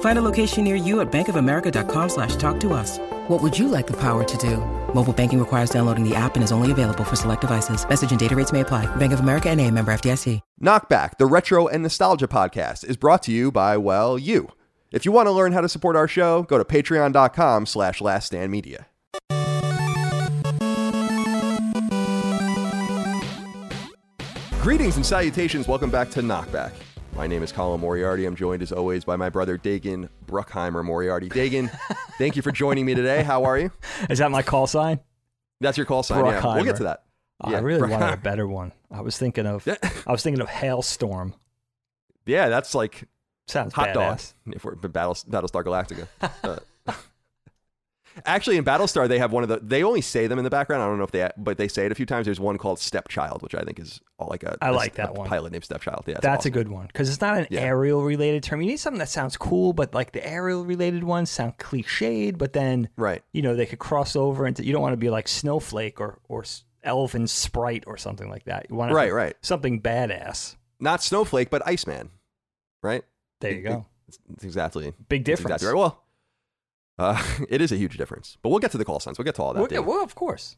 Find a location near you at bankofamerica.com slash talk to us. What would you like the power to do? Mobile banking requires downloading the app and is only available for select devices. Message and data rates may apply. Bank of America and a member FDIC. Knockback, the retro and nostalgia podcast, is brought to you by, well, you. If you want to learn how to support our show, go to patreon.com slash laststandmedia. Greetings and salutations. Welcome back to Knockback. My name is Colin Moriarty. I'm joined as always by my brother Dagan Bruckheimer Moriarty. Dagan, thank you for joining me today. How are you? Is that my call sign? That's your call sign. Yeah, we'll get to that. Oh, Yeah, I really wanted a better one. I was thinking of I was thinking of Hailstorm. Yeah, that's like Sounds hot dog. If we're Battle, Battlestar Galactica. Uh, actually, in Battlestar, they have one of the. They only say them in the background. I don't know if they, but they say it a few times. There's one called Stepchild, which I think is all like a. I a- like a that one. Pilot named Stepchild. Yeah, That's awesome. a good one because it's not an Yeah. aerial related term. You need something that sounds cool, but like the aerial related ones sound cliched. But then Right. you know they could cross over into. You don't want to be like Snowflake or or Elven Sprite or something like that. You want Right, right. something badass. Not Snowflake, but Iceman. Right. There you go. It's, it's exactly. Big difference. Exactly right. Well, uh, it is a huge difference, but we'll get to the call signs. We'll get to all that. Well, Dave. well, of course.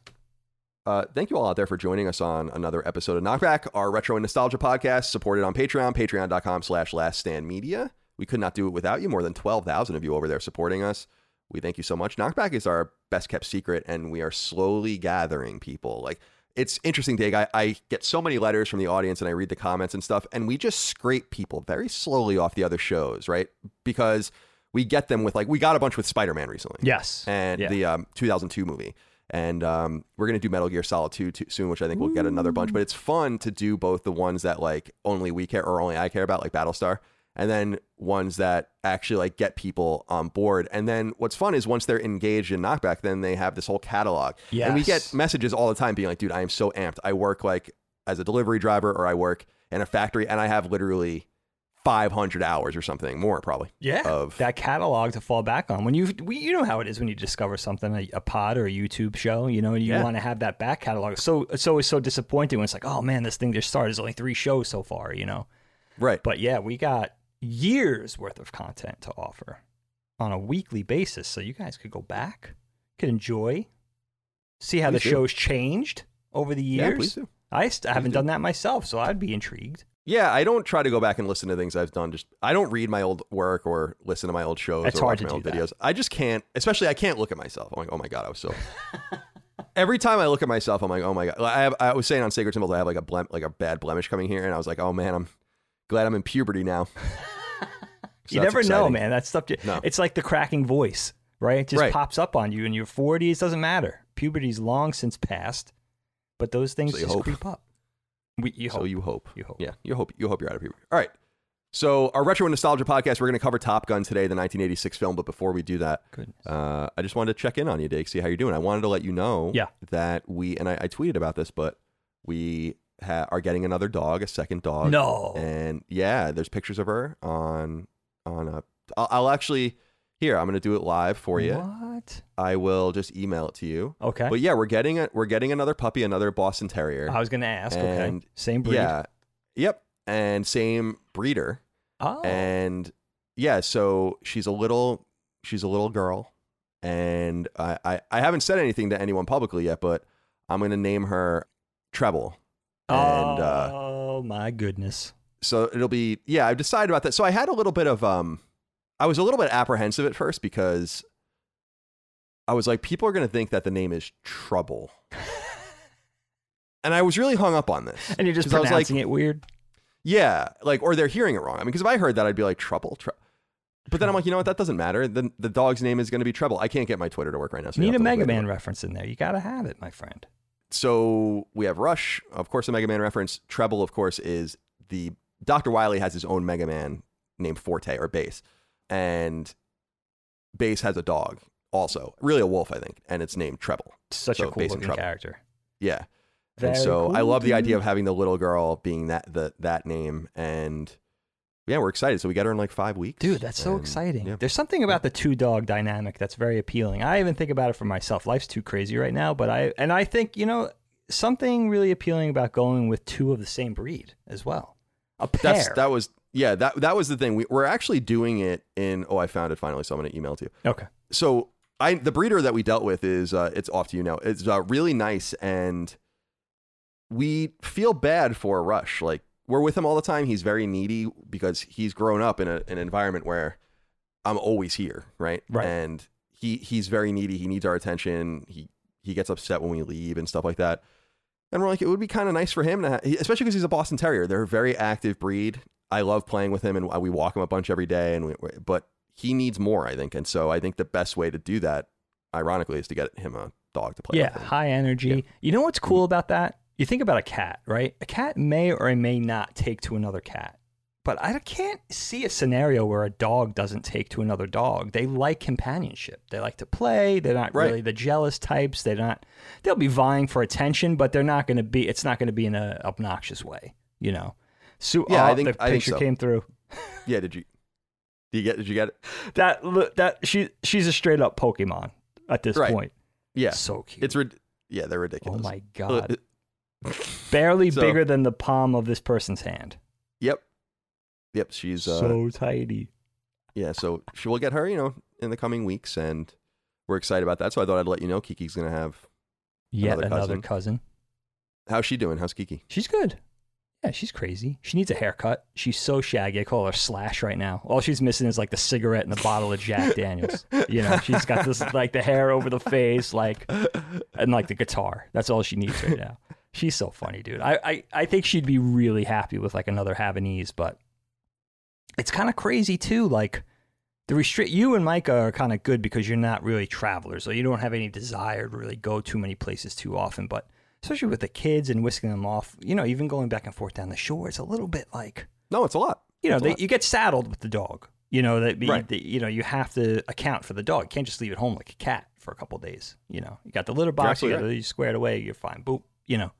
Uh, thank you all out there for joining us on another episode of Knockback, our retro and nostalgia podcast, supported on Patreon, patreon.com slash last stand media. We could not do it without you. More than 12,000 of you over there supporting us. We thank you so much. Knockback is our best kept secret, and we are slowly gathering people. Like, it's interesting, Dig. I, I get so many letters from the audience and I read the comments and stuff, and we just scrape people very slowly off the other shows, right? Because we get them with, like, we got a bunch with Spider Man recently Yes. and Yeah. the um, 2002 movie. And um, we're gonna do Metal Gear Solid 2 too, soon, which I think we'll get another bunch. But it's fun to do both the ones that like only we care or only I care about, like Battlestar, and then ones that actually like get people on board. And then what's fun is once they're engaged in Knockback, then they have this whole catalog. Yeah and we get messages all the time being like, "Dude, I am so amped. I work like as a delivery driver, or I work in a factory, and I have literally 500 hours or something more, probably. Yeah, Of that catalog to fall back on when you we, you know how it is when you discover something a, a pod or a YouTube show. You know, you Yeah. want to have that back catalog. So it's always so disappointing when it's like, oh man, this thing just started. There's only three shows so far. You know, right. but yeah, we got years worth of content to offer on a weekly basis, so you guys could go back, could enjoy, see how the do. show's changed over the Yeah, years. do. I st- I haven't do. done that myself, so I'd be intrigued. Yeah, I don't try to go back and listen to things I've done. Just I don't read my old work or listen to my old shows It's or watch my old that. videos. I just can't. Especially, I can't look at myself. I'm like, oh my god, I was so. Every time I look at myself, I'm like, oh my god. I have. I was saying on Sacred Symbols, I have like a blem- like a bad blemish coming here, and I was like, oh man, I'm glad I'm in puberty now. So you never know, man. That stuff. No. It's like the cracking voice, right? It just Right. pops up on you in your 40s. Doesn't matter. Puberty's long since passed, but those things So just hope. creep up. We, you So you hope. You hope. Yeah, you hope you hope you're out of here. All right. So our retro nostalgia podcast, we're going to cover Top Gun today, the 1986 film. But before we do that, uh, I just wanted to check in on you, Dave, see how you're doing. I wanted to let you know Yeah. that we and I, I tweeted about this, but we ha- are getting another dog, a second dog. No. And yeah, there's pictures of her on on a. I'll, I'll actually here. I'm going to do it live for you. What? I will just email it to you. Okay. But yeah, we're getting a we're getting another puppy, another Boston Terrier. I was going to ask. And- okay. Same breed. Yeah. Yep. And same breeder. Oh. And yeah, so she's a little she's a little girl. And I, I, I haven't said anything to anyone publicly yet, but I'm gonna name her Treble. And uh, oh my goodness. so it'll be yeah, I've decided about that. So I had a little bit of um I was a little bit apprehensive at first because I was like, people are gonna think that the name is Trouble. and I was really hung up on this. And you're just 'Cause I was like, pronouncing it weird. Yeah, like or they're hearing it wrong. I mean, because if I heard that, I'd be like trouble. Tr-. But then I'm like, you know what? That doesn't matter. Then the dog's name is going to be Trouble. I can't get my Twitter to work right now. So You need a to Mega. Man reference in there. You got to have it, my friend. So we have Rush, of course, a Mega Man reference. Treble, of course, is the Dr. Wily has his own Mega Man named Forte or Bass, and Bass has a dog also, really a wolf, I think, and it's named Treble. Such So, a cool looking character. Yeah. Very and so I cool, love the idea of having the little girl being that the that name, and yeah, we're excited. So we got her in like five weeks, Dude, that's so and, exciting. yeah. There's something about the two dog dynamic that's very appealing. I even think about it for myself. Life's too crazy right now, but I and I think, you know, something really appealing about going with two of the same breed as well. A pair. That's that was yeah that that was the thing. We, we're actually doing it in. Oh, I found it finally. So I'm going to email it to you. okay. So I the breeder that we dealt with is uh, it's off to you now. It's uh, really nice, and we feel bad for Rush. Like we're with him all the time. He's very needy because he's grown up in a, an environment where I'm always here, right? Right. And he he's very needy. He needs our attention. He he gets upset when we leave and stuff like that. And we're like, it would be kind of nice for him to, ha- especially because he's a Boston Terrier. They're a very active breed. I love playing with him, and we walk him a bunch every day. And we, but he needs more, I think. And so I think the best way to do that, ironically, is to get him a dog to play Yeah, with. high energy. Yeah. You know what's mm-hmm. cool about that? You think about a cat, right? A cat may or may not take to another cat. But I can't see a scenario where a dog doesn't take to another dog. They like companionship. They like to play. They're not Right. really the jealous types. They're not. They'll be vying for attention, but they're not going to be. It's not going to be in an obnoxious way. You know. So, Yeah, I oh, think- the I think picture so. came through. Yeah, did you? Did you get? Did you get it? That look- that she she's a straight up Pokemon at this Right. point. Yeah, So cute. it's rid- yeah, they're ridiculous. oh my god. barely So- bigger than the palm of this person's hand. Yep, yep. She's uh, so tiny. yeah. So she will get her, you know, in the coming weeks, and we're excited about that. So I thought I'd let you know Kiki's gonna have. Yet Another another, cousin. cousin. How's she doing? How's Kiki? She's good. Yeah, she's crazy. She needs a haircut. She's so shaggy. I call her Slash right now. All she's missing is like the cigarette and the bottle of Jack Daniels. You know, she's got this like the hair over the face, like and like the guitar. That's all she needs right now. She's so funny, dude. I I, I think she'd be really happy with like another Havanese, but it's kind of crazy too. Like the restrict you and Micah are kind of good because you're not really travelers, so you don't have any desire to really go too many places too often. But especially with the kids and whisking them off, you know, even going back and forth down the shore, it's a little bit like No, it's a lot. you know they, lot. you get saddled with the dog. You know that Right. the, you know you have to account for the dog. You can't just leave it home like a cat for a couple of days. You know, you got the litter box, you got it you squared away, you're fine. Boop. You know,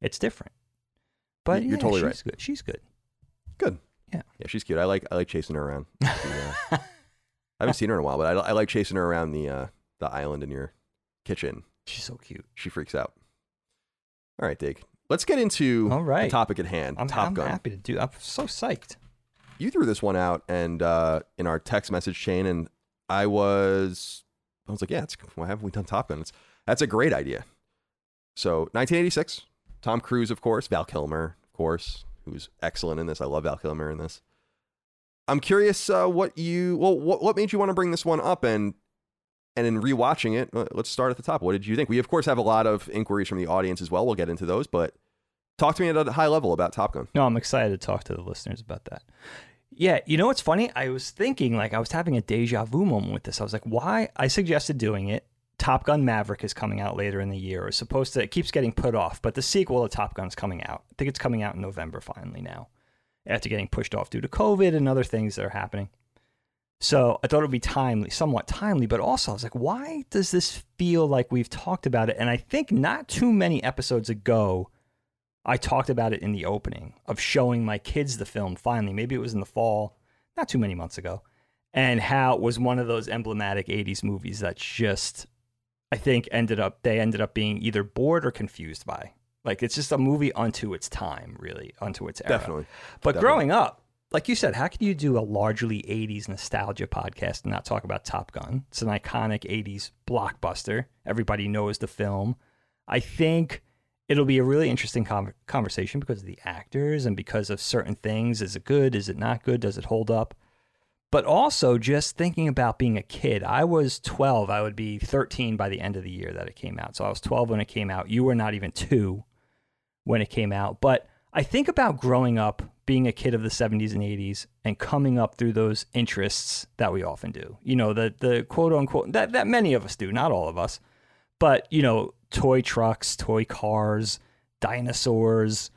it's different. But You're yeah, totally she's right. good. She's good. Good. Yeah. Yeah, she's cute. I like I like chasing her around. She, uh, I haven't seen her in a while, but I, I like chasing her around the uh, the island in your kitchen. She's so cute. She freaks out. All right, Dig. Let's get into All right. the topic at hand. I'm, Top I'm Gun. happy to do. I'm so psyched. You threw this one out and uh, in our text message chain, and I was I was like, yeah, it's, why haven't we done Top Gun? It's, that's a great idea. So 1986, Tom Cruise, of course, Val Kilmer, of course, who's excellent in this. I love Val Kilmer in this. I'm curious uh, what you well what what made you want to bring this one up and and in rewatching it, uh, let's start at the top. What did you think? We of course have a lot of inquiries from the audience as well. We'll get into those, but talk to me at a high level about Top Gun. No, I'm excited to talk to the listeners about that. Yeah, you know what's funny? I was thinking, like, I was having a deja vu moment with this. I was like, why? I suggested doing it Top Gun Maverick is coming out later in the year. It's supposed to, it keeps getting put off, but the sequel to Top Gun is coming out. I think it's coming out in November finally now, after getting pushed off due to COVID and other things that are happening. So I thought it would be timely, somewhat timely, but also I was like, why does this feel like we've talked about it? And I think not too many episodes ago, I talked about it in the opening of showing my kids the film finally. Maybe it was in the fall, not too many months ago, and how it was one of those emblematic 80s movies that just, I think, ended up, they ended up being either bored or confused by. Like it's just a movie unto its time, really, unto its era. Definitely. But Definitely. growing up, like you said, how can you do a largely 80s nostalgia podcast and not talk about Top Gun? It's an iconic 80s blockbuster. Everybody knows the film. I think it'll be a really interesting con- conversation because of the actors and because of certain things. Is it good? Is it not good? Does it hold up? But also just thinking about being a kid. I was 12. I would be 13 by the end of the year that it came out. So I was 12 when it came out. You were not even two when it came out. But I think about growing up, being a kid of the 70s and 80s, and coming up through those interests that we often do. You know, the the quote unquote that that many of us do, not all of us, but you know, toy trucks, toy cars, dinosaurs,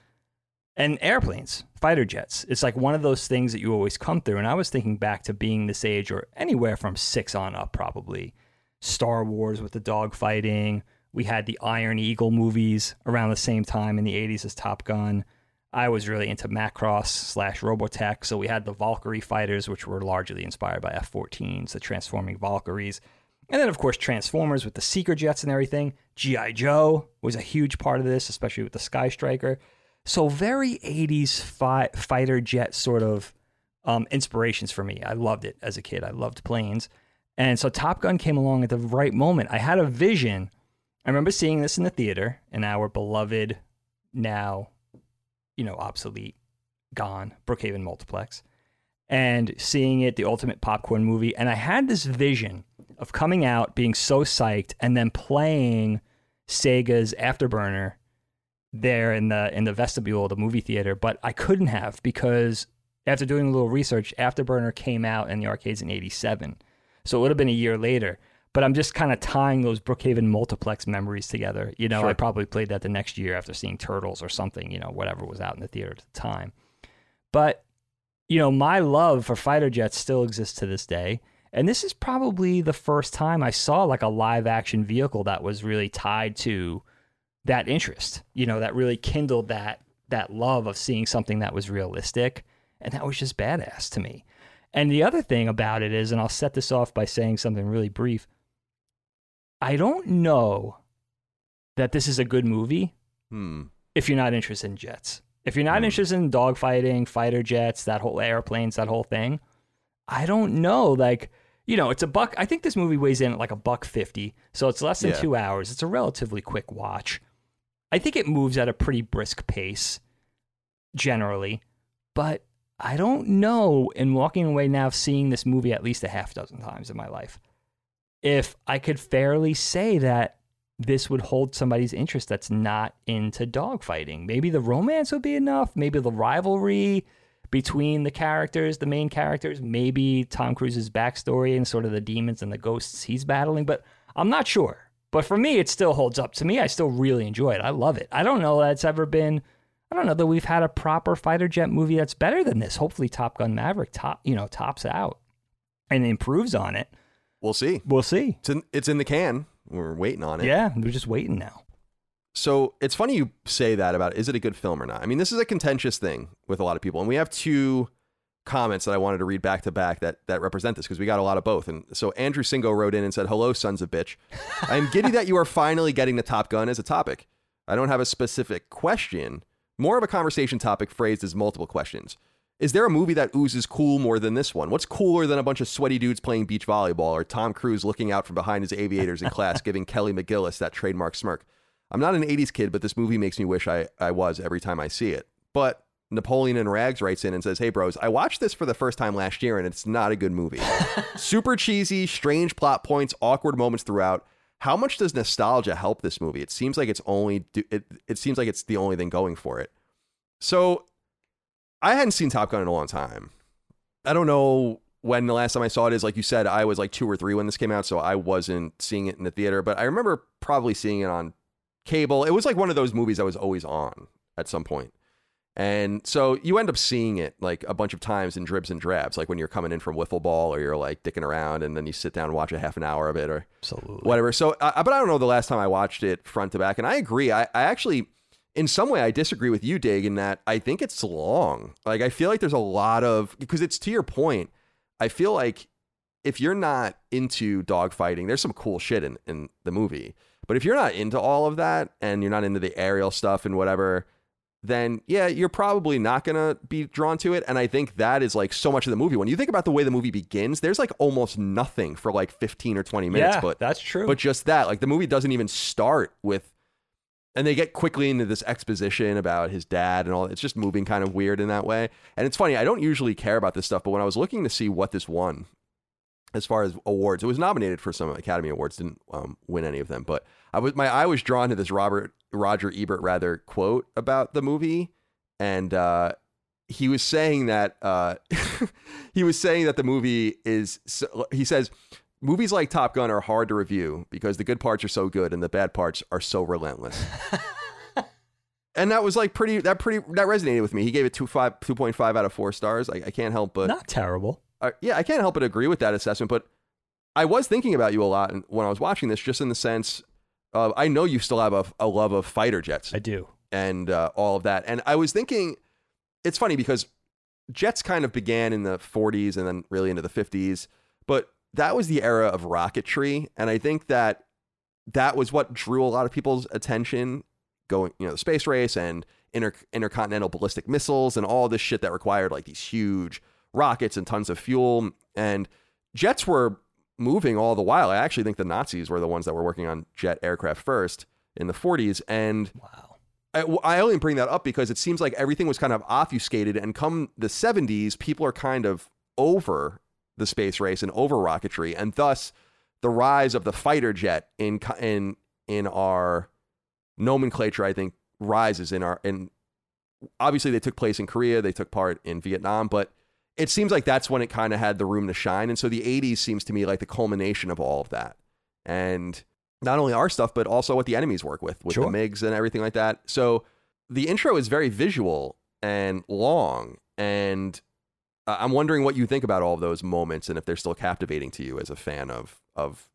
and airplanes, fighter jets. It's like one of those things that you always come through. And I was thinking back to being this age, or anywhere from six on up, probably. Star Wars with the dog fighting. We had the Iron Eagle movies around the same time in the 80s as Top Gun. I was really into Macross slash Robotech. So we had the Valkyrie fighters, which were largely inspired by F 14s, the transforming Valkyries. And then, of course, Transformers with the Seeker jets and everything. G.I. Joe was a huge part of this, especially with the Sky Striker. So, very 80s fi- fighter jet sort of um, inspirations for me. I loved it as a kid. I loved planes. And so, Top Gun came along at the right moment. I had a vision. I remember seeing this in the theater in our beloved, now, you know, obsolete, gone Brookhaven Multiplex, and seeing it, the ultimate popcorn movie. And I had this vision of coming out, being so psyched, and then playing Sega's Afterburner there in the in the vestibule of the movie theater. But I couldn't have because after doing a little research, Afterburner came out in the arcades in '87, so it would have been a year later. But I'm just kind of tying those Brookhaven multiplex memories together. You know, Sure. I probably played that the next year after seeing Turtles or something. You know, whatever was out in the theater at the time. But you know, my love for fighter jets still exists to this day. And this is probably the first time I saw like a live action vehicle that was really tied to that interest, you know, that really kindled that that love of seeing something that was realistic. And that was just badass to me. And the other thing about it is, and I'll set this off by saying something really brief. I don't know that this is a good movie Hmm. if you're not interested in jets. If you're not Hmm. interested in dogfighting, fighter jets, that whole airplanes, that whole thing, I don't know. Like, you know, it's a buck. I think this movie weighs in at like a buck fifty, so it's less than Yeah. two hours. It's a relatively quick watch. I think it moves at a pretty brisk pace, generally, but I don't know. In walking away now, seeing this movie at least a half dozen times in my life, if I could fairly say that this would hold somebody's interest that's not into dogfighting. Maybe the romance would be enough. Maybe the rivalry between the characters, the main characters. Maybe Tom Cruise's backstory and sort of the demons and the ghosts he's battling. But I'm not sure. But for me, it still holds up. To me, I still really enjoy it. I love it. I don't know that it's ever been. I don't know that we've had a proper fighter jet movie that's better than this. Hopefully, Top Gun Maverick top you know tops out and improves on it. We'll see. We'll see. It's in, it's in the can. We're waiting on it. Yeah, we're just waiting now. So it's funny you say that about is it a good film or not? I mean, this is a contentious thing with a lot of people, and we have two comments that I wanted to read back to back that that represent this because we got a lot of both. And so Andrew Singo wrote in and said, "Hello, sons of bitch. I am giddy that you are finally getting the Top Gun as a topic. I don't have a specific question, more of a conversation topic phrased as multiple questions." Is there a movie that oozes cool more than this one? What's cooler than a bunch of sweaty dudes playing beach volleyball or Tom Cruise looking out from behind his aviators in class giving Kelly McGillis that trademark smirk? I'm not an 80s kid, but this movie makes me wish I, I was every time I see it. But Napoleon in Rags writes in and says, Hey, bros, I watched this for the first time last year and it's not a good movie. Super cheesy, strange plot points, awkward moments throughout. How much does nostalgia help this movie? It seems like it's only do, it, it seems like it's the only thing going for it. So I hadn't seen Top Gun in a long time. I don't know when the last time I saw it is. Like you said, I was like two or three when this came out, so I wasn't seeing it in the theater. But I remember probably seeing it on cable. It was like one of those movies that was always on at some point. And so you end up seeing it like a bunch of times in dribs and drabs, like when you're coming in from wiffle ball or you're like dicking around and then you sit down and watch a half an hour of it or Absolutely. whatever. So, uh, but I don't know the last time I watched it front to back. And I agree. I, I actually, in some way, I disagree with you, Dig, in that I think it's long. Like, I feel like there's a lot of, because it's to your point, I feel like if you're not into dogfighting, there's some cool shit in, in the movie. But if you're not into all of that and you're not into the aerial stuff and whatever, then yeah, you're probably not gonna be drawn to it. And I think that is like so much of the movie. When you think about the way the movie begins, there's like almost nothing for like 15 or 20 minutes. yeah, but that's true. but just that, like the movie doesn't even start with, and they get quickly into this exposition about his dad and all. It's just moving kind of weird in that way. And it's funny. I don't usually care about this stuff, but when I was looking to see what this won, as far as awards, it was nominated for some Academy Awards, didn't um, win any of them. But I was my eye was drawn to this Robert Roger Ebert rather quote about the movie, and uh, he was saying that uh, he was saying that the movie is. So, he says movies like Top Gun are hard to review because the good parts are so good and the bad parts are so relentless. and that was like pretty that pretty that resonated with me. He gave it two five two point five out of four stars. I, I can't help but Not terrible. uh, yeah, I can't help but agree with that assessment. But I was thinking about you a lot when I was watching this, just in the sense of I know you still have a, a love of fighter jets I do. and uh, all of that. And I was thinking, it's funny because jets kind of began in the 40s and then really into the 50s, but that was the era of rocketry, and I think that that was what drew a lot of people's attention going, you know, the space race and inter- intercontinental ballistic missiles and all this shit that required like these huge rockets and tons of fuel. And jets were moving all the while. I actually think the Nazis were the ones that were working on jet aircraft first in the 40s. And Wow. I, I only bring that up because it seems like everything was kind of obfuscated. And come the 70s, people are kind of over the space race and over rocketry. And thus, the rise of the fighter jet in in in our nomenclature, I think, rises in our and obviously they took place in Korea, they took part in Vietnam, but it seems like that's when it kind of had the room to shine. And so the 80s seems to me like the culmination of all of that. And not only our stuff, but also what the enemies work with, with Sure. the MiGs and everything like that. So the intro is very visual and long. And uh, I'm wondering what you think about all of those moments and if they're still captivating to you as a fan of, of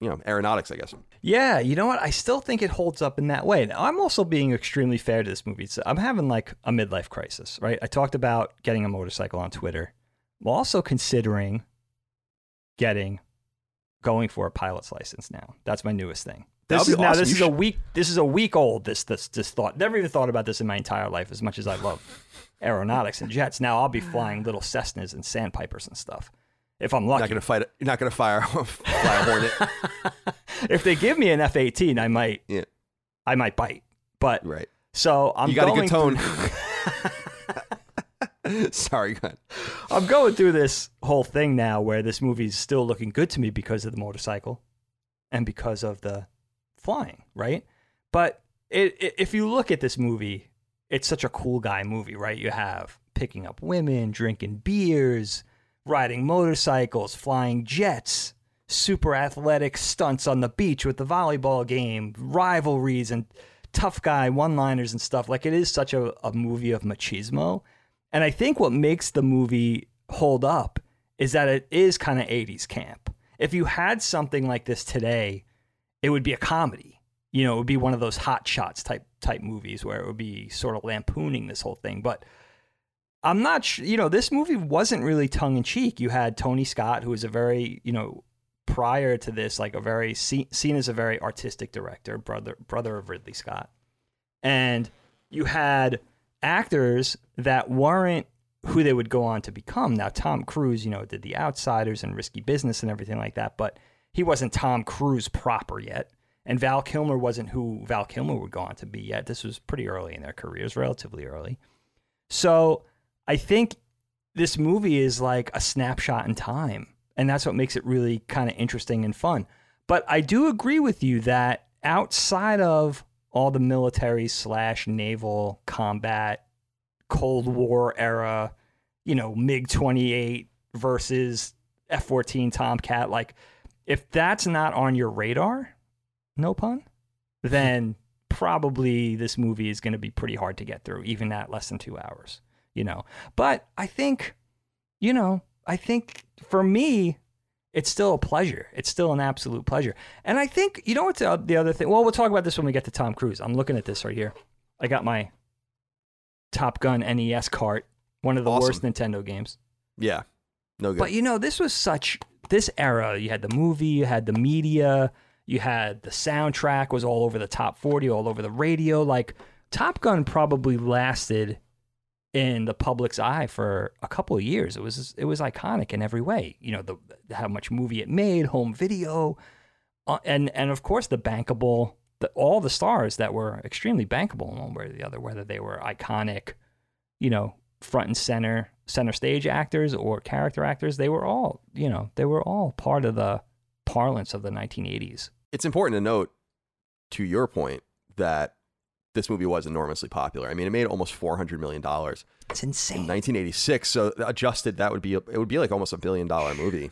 you know, aeronautics, I guess. Yeah, you know what? I still think it holds up in that way. Now, I'm also being extremely fair to this movie. So I'm having like a midlife crisis, right? I talked about getting a motorcycle on Twitter. I'm also considering getting going for a pilot's license now. That's my newest thing. This is now this You is a week this is a week old this this this thought. Never even thought about this in my entire life as much as I love aeronautics and jets. Now I'll be flying little Cessnas and sandpipers and stuff. If I'm You're lucky. not going to fight. You're not going to fire fly a hornet. if they give me an F eighteen, I might Yeah. I might bite. But right. so I'm you got a going good tone. through- Sorry, go. I'm going through this whole thing now where this movie's still looking good to me because of the motorcycle and because of the flying, right? But it, it, if you look at this movie, it's such a cool guy movie, right? You have picking up women, drinking beers, riding motorcycles, flying jets, super athletic stunts on the beach with the volleyball game, rivalries and tough guy one liners and stuff. Like it is such a, a movie of machismo. And I think what makes the movie hold up is that it is kind of 80s camp. If you had something like this today, it would be a comedy. You know, it would be one of those hot shots type type movies where it would be sort of lampooning this whole thing. But I'm not sure, you know, this movie wasn't really tongue in cheek. You had Tony Scott, who was a very, you know, prior to this, like a very seen, seen as a very artistic director, brother brother of Ridley Scott, and you had actors that weren't who they would go on to become. Now, Tom Cruise, you know, did The Outsiders and Risky Business and everything like that, but he wasn't Tom Cruise proper yet. And Val Kilmer wasn't who Val Kilmer would go on to be yet. This was pretty early in their careers, relatively early. So I think this movie is like a snapshot in time. And that's what makes it really kind of interesting and fun. But I do agree with you that outside of all the military slash naval combat, Cold War era, you know, MiG 28 versus F 14 Tomcat. Like, if that's not on your radar, no pun, then probably this movie is going to be pretty hard to get through, even at less than two hours, you know. But I think, you know, I think for me, it's still a pleasure. It's still an absolute pleasure. And I think, you know what's the the other thing? Well, we'll talk about this when we get to Tom Cruise. I'm looking at this right here. I got my Top Gun NES cart, one of the Awesome. worst Nintendo games. Yeah. No good. But you know, this was such this era. You had the movie, you had the media, you had the soundtrack was all over the top 40, all over the radio. Like Top Gun probably lasted in the public's eye for a couple of years. It was it was iconic in every way. You know, the how much movie it made, home video, uh, and and of course the bankable the, all the stars that were extremely bankable in one way or the other, whether they were iconic, you know, front and center center stage actors or character actors, they were all, you know, they were all part of the parlance of the 1980s. it's important to note, to your point, that this movie was enormously popular. I mean, it made almost four hundred million dollars It's in insane. 1986. So adjusted, that would be it would be like almost a billion dollar movie,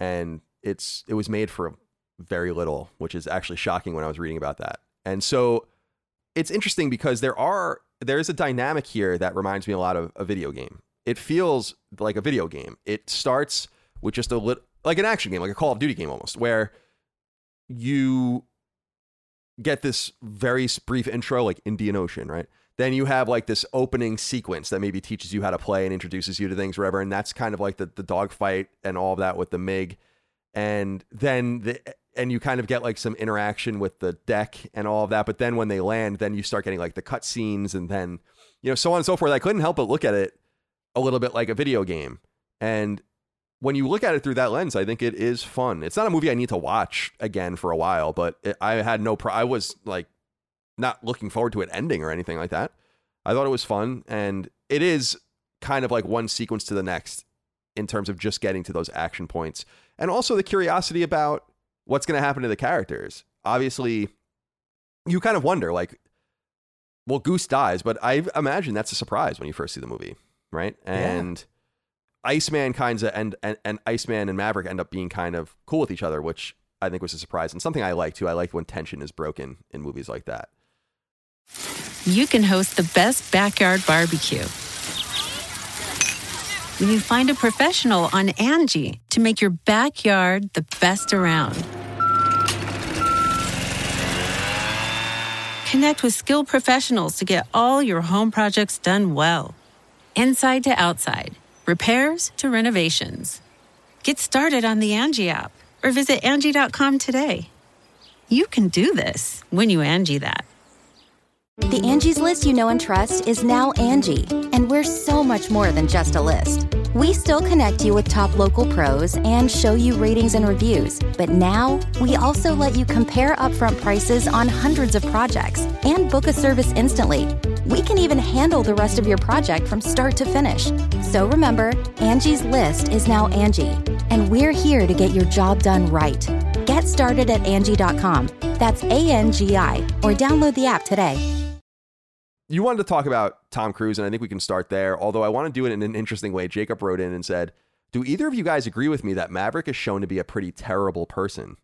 and it's it was made for very little, which is actually shocking when I was reading about that. And so it's interesting because there are there is a dynamic here that reminds me a lot of a video game. It feels like a video game. It starts with just a lit like an action game, like a Call of Duty game almost, where you get this very brief intro, like Indian Ocean, right? Then you have like this opening sequence that maybe teaches you how to play and introduces you to things, whatever. And that's kind of like the the dogfight and all of that with the MiG. And then the and you kind of get like some interaction with the deck and all of that. But then when they land, then you start getting like the cutscenes and then you know so on and so forth. I couldn't help but look at it a little bit like a video game. And when you look at it through that lens, I think it is fun. It's not a movie I need to watch again for a while, but it, I had no. Pro- I was like not looking forward to it ending or anything like that. I thought it was fun, and it is kind of like one sequence to the next in terms of just getting to those action points, and also the curiosity about what's going to happen to the characters. Obviously, you kind of wonder, like, well, Goose dies, but I imagine that's a surprise when you first see the movie, right? And Iceman kinds of and, and and Iceman and Maverick end up being kind of cool with each other, which I think was a surprise and something I like too. I like when tension is broken in movies like that. you can host the best backyard barbecue. When you find a professional on Angi to make your backyard the best around. Connect with skilled professionals to get all your home projects done well. Inside to outside, repairs to renovations. Get started on the Angi app or visit Angi.com today. You can do this when you Angi that. The Angie's list you know and trust is now Angi, and we're so much more than just a list. We still connect you with top local pros and show you ratings and reviews, but now we also let you compare upfront prices on hundreds of projects and book a service instantly. We can even handle the rest of your project from start to finish. So remember, Angie's list is now Angi, and we're here to get your job done right. Get started at Angi.com. That's A N G I, or download the app today. You wanted to talk about Tom Cruise, and I think we can start there. Although I want to do it in an interesting way. Jacob wrote in and said, "Do either of you guys agree with me that Maverick is shown to be a pretty terrible person?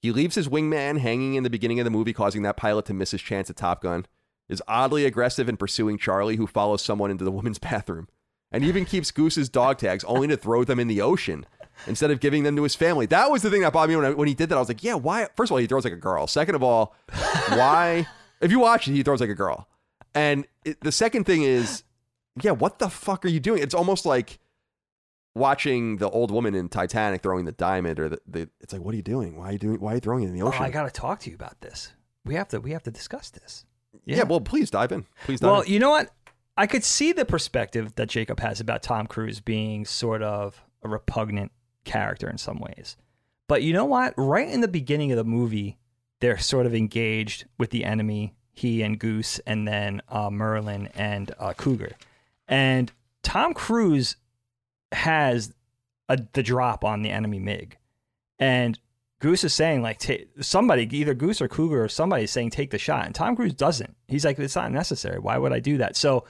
He leaves his wingman hanging in the beginning of the movie, causing that pilot to miss his chance at Top Gun. Is oddly aggressive in pursuing Charlie, who follows someone into the women's bathroom, and even keeps Goose's dog tags, only to throw them in the ocean." Instead of giving them to his family, that was the thing that bothered me when, I, when he did that. I was like, "Yeah, why?" First of all, he throws like a girl. Second of all, why? If you watch it, he throws like a girl. And it, the second thing is, yeah, what the fuck are you doing? It's almost like watching the old woman in Titanic throwing the diamond, or the, the it's like, what are you doing? Why are you doing? Why are you throwing it in the Oh, ocean? I got to talk to you about this. We have to we have to discuss this. Yeah. well, please dive in. Please dive in. Well, in. you know what? I could see the perspective that Jacob has about Tom Cruise being sort of a repugnant character in some ways. But you know what? Right in the beginning of the movie, they're sort of engaged with the enemy, he and Goose, and then uh, Merlin and uh, Cougar. And Tom Cruise has a, the drop on the enemy MiG. And Goose is saying, like, ta somebody, either Goose or Cougar or somebody is saying, take the shot. And Tom Cruise doesn't. He's like, it's not necessary. Why would I do that? So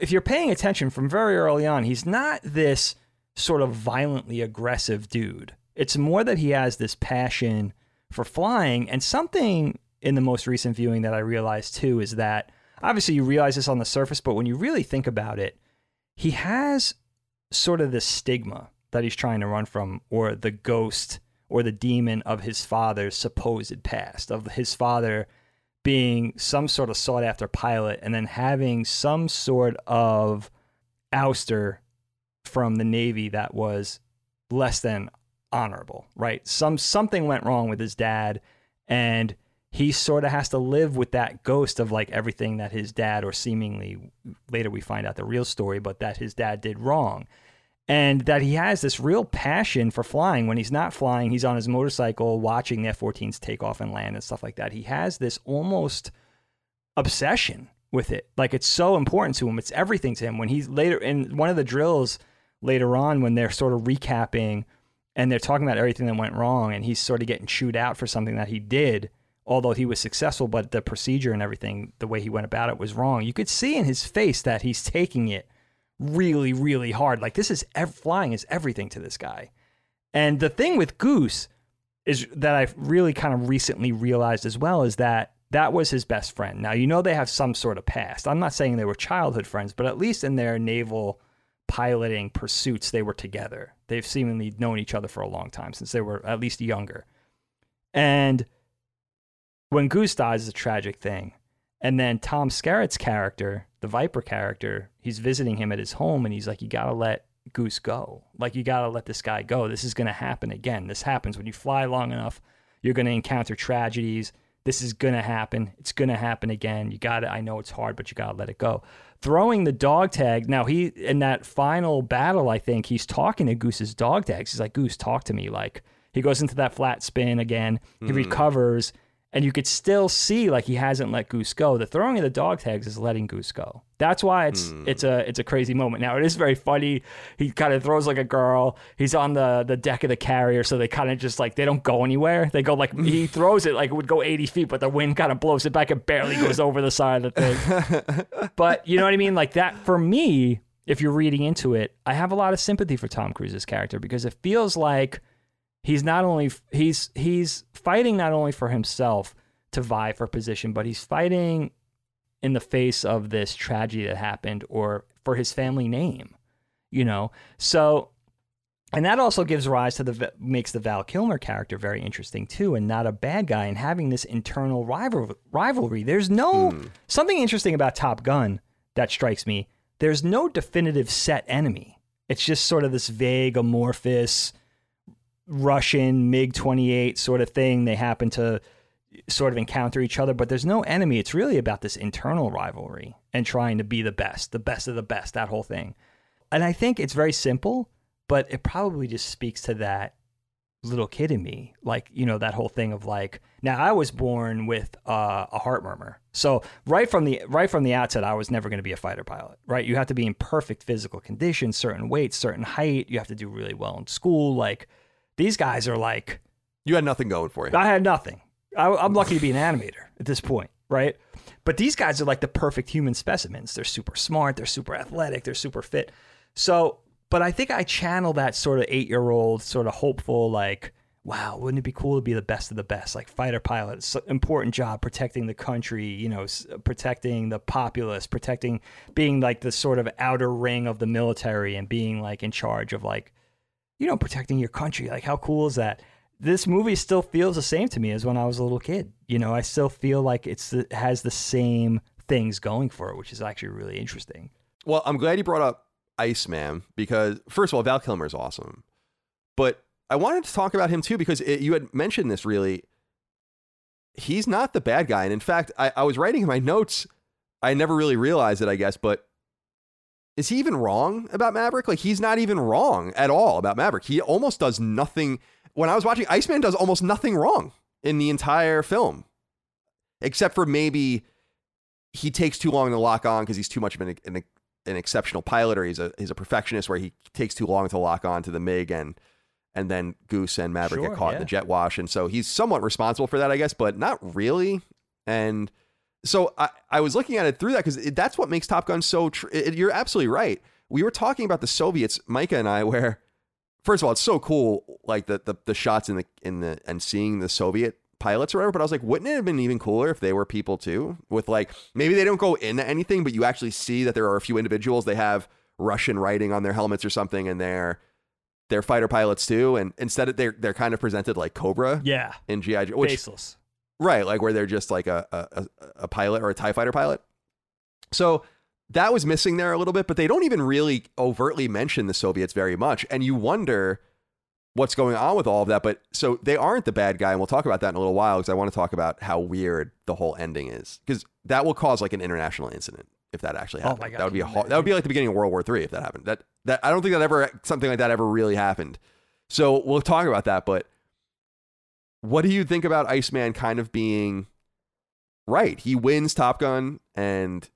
if you're paying attention from very early on, he's not this sort of violently aggressive dude. It's more that he has this passion for flying. And something in the most recent viewing that I realized too is that obviously you realize this on the surface, but when you really think about it, he has sort of this stigma that he's trying to run from, or the ghost or the demon of his father's supposed past, of his father being some sort of sought after pilot and then having some sort of ouster from the Navy that was less than honorable, right? Some something went wrong with his dad and he sort of has to live with that ghost of like everything that his dad or seemingly later we find out the real story but that his dad did wrong and that he has this real passion for flying. When he's not flying he's on his motorcycle watching the F-14s take off and land and stuff like that. He has this almost obsession with it. Like it's so important to him. It's everything to him. When he's later in one of the drills later on when they're sort of recapping and they're talking about everything that went wrong and he's sort of getting chewed out for something that he did although he was successful but the procedure and everything the way he went about it was wrong. You could see in his face that he's taking it really really hard. Like this is ev- flying is everything to this guy. And the thing with goose is that i've really kind of recently realized as well is that that was his best friend. Now you know they have some sort of past. I'm not saying they were childhood friends but at least in their naval piloting pursuits they were together. They've seemingly known each other for a long time since they were at least younger. And when Goose dies is a tragic thing. And then Tom Skerritt's character, the Viper character, he's visiting him at his home and he's like, You gotta let Goose go. Like, you gotta let this guy go. This is gonna happen again. This happens when you fly long enough, you're gonna encounter tragedies. This is gonna happen. It's gonna happen again. You gotta, I know it's hard, but you gotta let it go. Throwing the dog tag. Now, he, in that final battle, I think he's talking to Goose's dog tags. He's like, Goose, talk to me. Like, he goes into that flat spin again. He hmm. recovers and you could still see like he hasn't let Goose go. The throwing of the dog tags is letting Goose go. That's why it's hmm. it's a it's a crazy moment. Now it is very funny. He kind of throws like a girl. He's on the the deck of the carrier, so they kind of just like they don't go anywhere. They go like he throws it like it would go eighty feet, but the wind kind of blows it back. It barely goes over the side of the thing. but you know what I mean? Like that for me. If you're reading into it, I have a lot of sympathy for Tom Cruise's character because it feels like he's not only he's he's fighting not only for himself to vie for position, but he's fighting in the face of this tragedy that happened or for his family name, you know. So and that also gives rise to the makes the Val Kilmer character very interesting too, and not a bad guy, and having this internal rival, rivalry. There's no hmm. something interesting about Top Gun that strikes me. There's no definitive set enemy. It's just sort of this vague, amorphous Russian MiG 28 sort of thing. They happen to sort of encounter each other, but there's no enemy. It's really about this internal rivalry and trying to be the best, the best of the best, that whole thing. And I think it's very simple, but it probably just speaks to that little kid in me. Like, you know, that whole thing of like, now I was born with uh, a heart murmur. So right from the right from the outset, I was never going to be a fighter pilot, right? You have to be in perfect physical condition, certain weight, certain height. You have to do really well in school. Like these guys are like, You had nothing going for you. I had nothing. I, I'm lucky to be an animator at this point, right? But these guys are like the perfect human specimens. They're super smart, they're super athletic, they're super fit. So, but I think I channel that sort of eight year old, sort of hopeful, like, wow, wouldn't it be cool to be the best of the best? Like fighter pilot, it's an important job protecting the country, you know, protecting the populace, protecting, being like the sort of outer ring of the military and being like in charge of like, you know, protecting your country. Like, how cool is that? This movie still feels the same to me as when I was a little kid. You know, I still feel like it's it has the same things going for it, which is actually really interesting. Well, I'm glad you brought up Iceman because, first of all, Val Kilmer is awesome. But I wanted to talk about him too because it, you had mentioned this really. He's not the bad guy. And in fact, I, I was writing in my notes. I never really realized it, I guess, but is he even wrong about Maverick? Like, he's not even wrong at all about Maverick. He almost does nothing. When I was watching, Iceman does almost nothing wrong in the entire film, except for maybe he takes too long to lock on because he's too much of an, an, an exceptional pilot or he's a he's a perfectionist where he takes too long to lock on to the MiG and and then Goose and Maverick Sure, get caught in the jet wash and so he's somewhat responsible for that I guess but not really and so I, I was looking at it through that because that's what makes Top Gun so tr- it, you're absolutely right we were talking about the Soviets Micah and I where first of all, it's so cool, like the, the the shots in the in the and seeing the Soviet pilots or whatever. But I was like, wouldn't it have been even cooler if they were people too? With like maybe they don't go into anything, but you actually see that there are a few individuals. They have Russian writing on their helmets or something, and they're they're fighter pilots too. And instead, of, they're they're kind of presented like Cobra Yeah. in GI, Joe, which Faceless. Right, like where they're just like a, a a- pilot or a Tie Fighter pilot. So that was missing there a little bit, but they don't even really overtly mention the Soviets very much, and you wonder what's going on with all of that. But so they aren't the bad guy, and we'll talk about that in a little while because I want to talk about how weird the whole ending is because that will cause like an international incident if that actually Oh happened. my God, that would be a that would be like the beginning of World War Three if that happened. That that I don't think that ever something like that ever really happened. So we'll talk about that, but what do you think about Iceman kind of being right? He wins Top Gun, and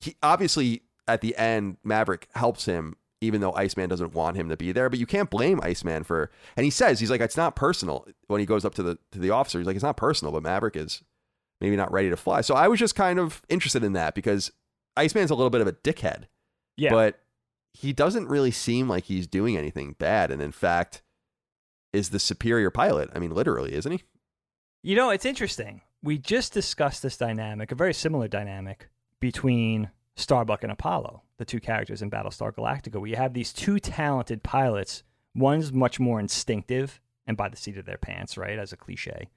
he obviously at the end Maverick helps him, even though Iceman doesn't want him to be there. But you can't blame Iceman for. And he says he's like it's not personal when he goes up to the to the officer. He's like it's not personal, but Maverick is maybe not ready to fly. So I was just kind of interested in that because Iceman's a little bit of a dickhead, Yeah. but he doesn't really seem like he's doing anything bad, and in fact is the superior pilot. I mean, literally, isn't he? You know, it's interesting. We just discussed this dynamic, a very similar dynamic between Starbuck and Apollo, the two characters in Battlestar Galactica, where you have these two talented pilots. One's much more instinctive and by the seat of their pants, right, as a cliche.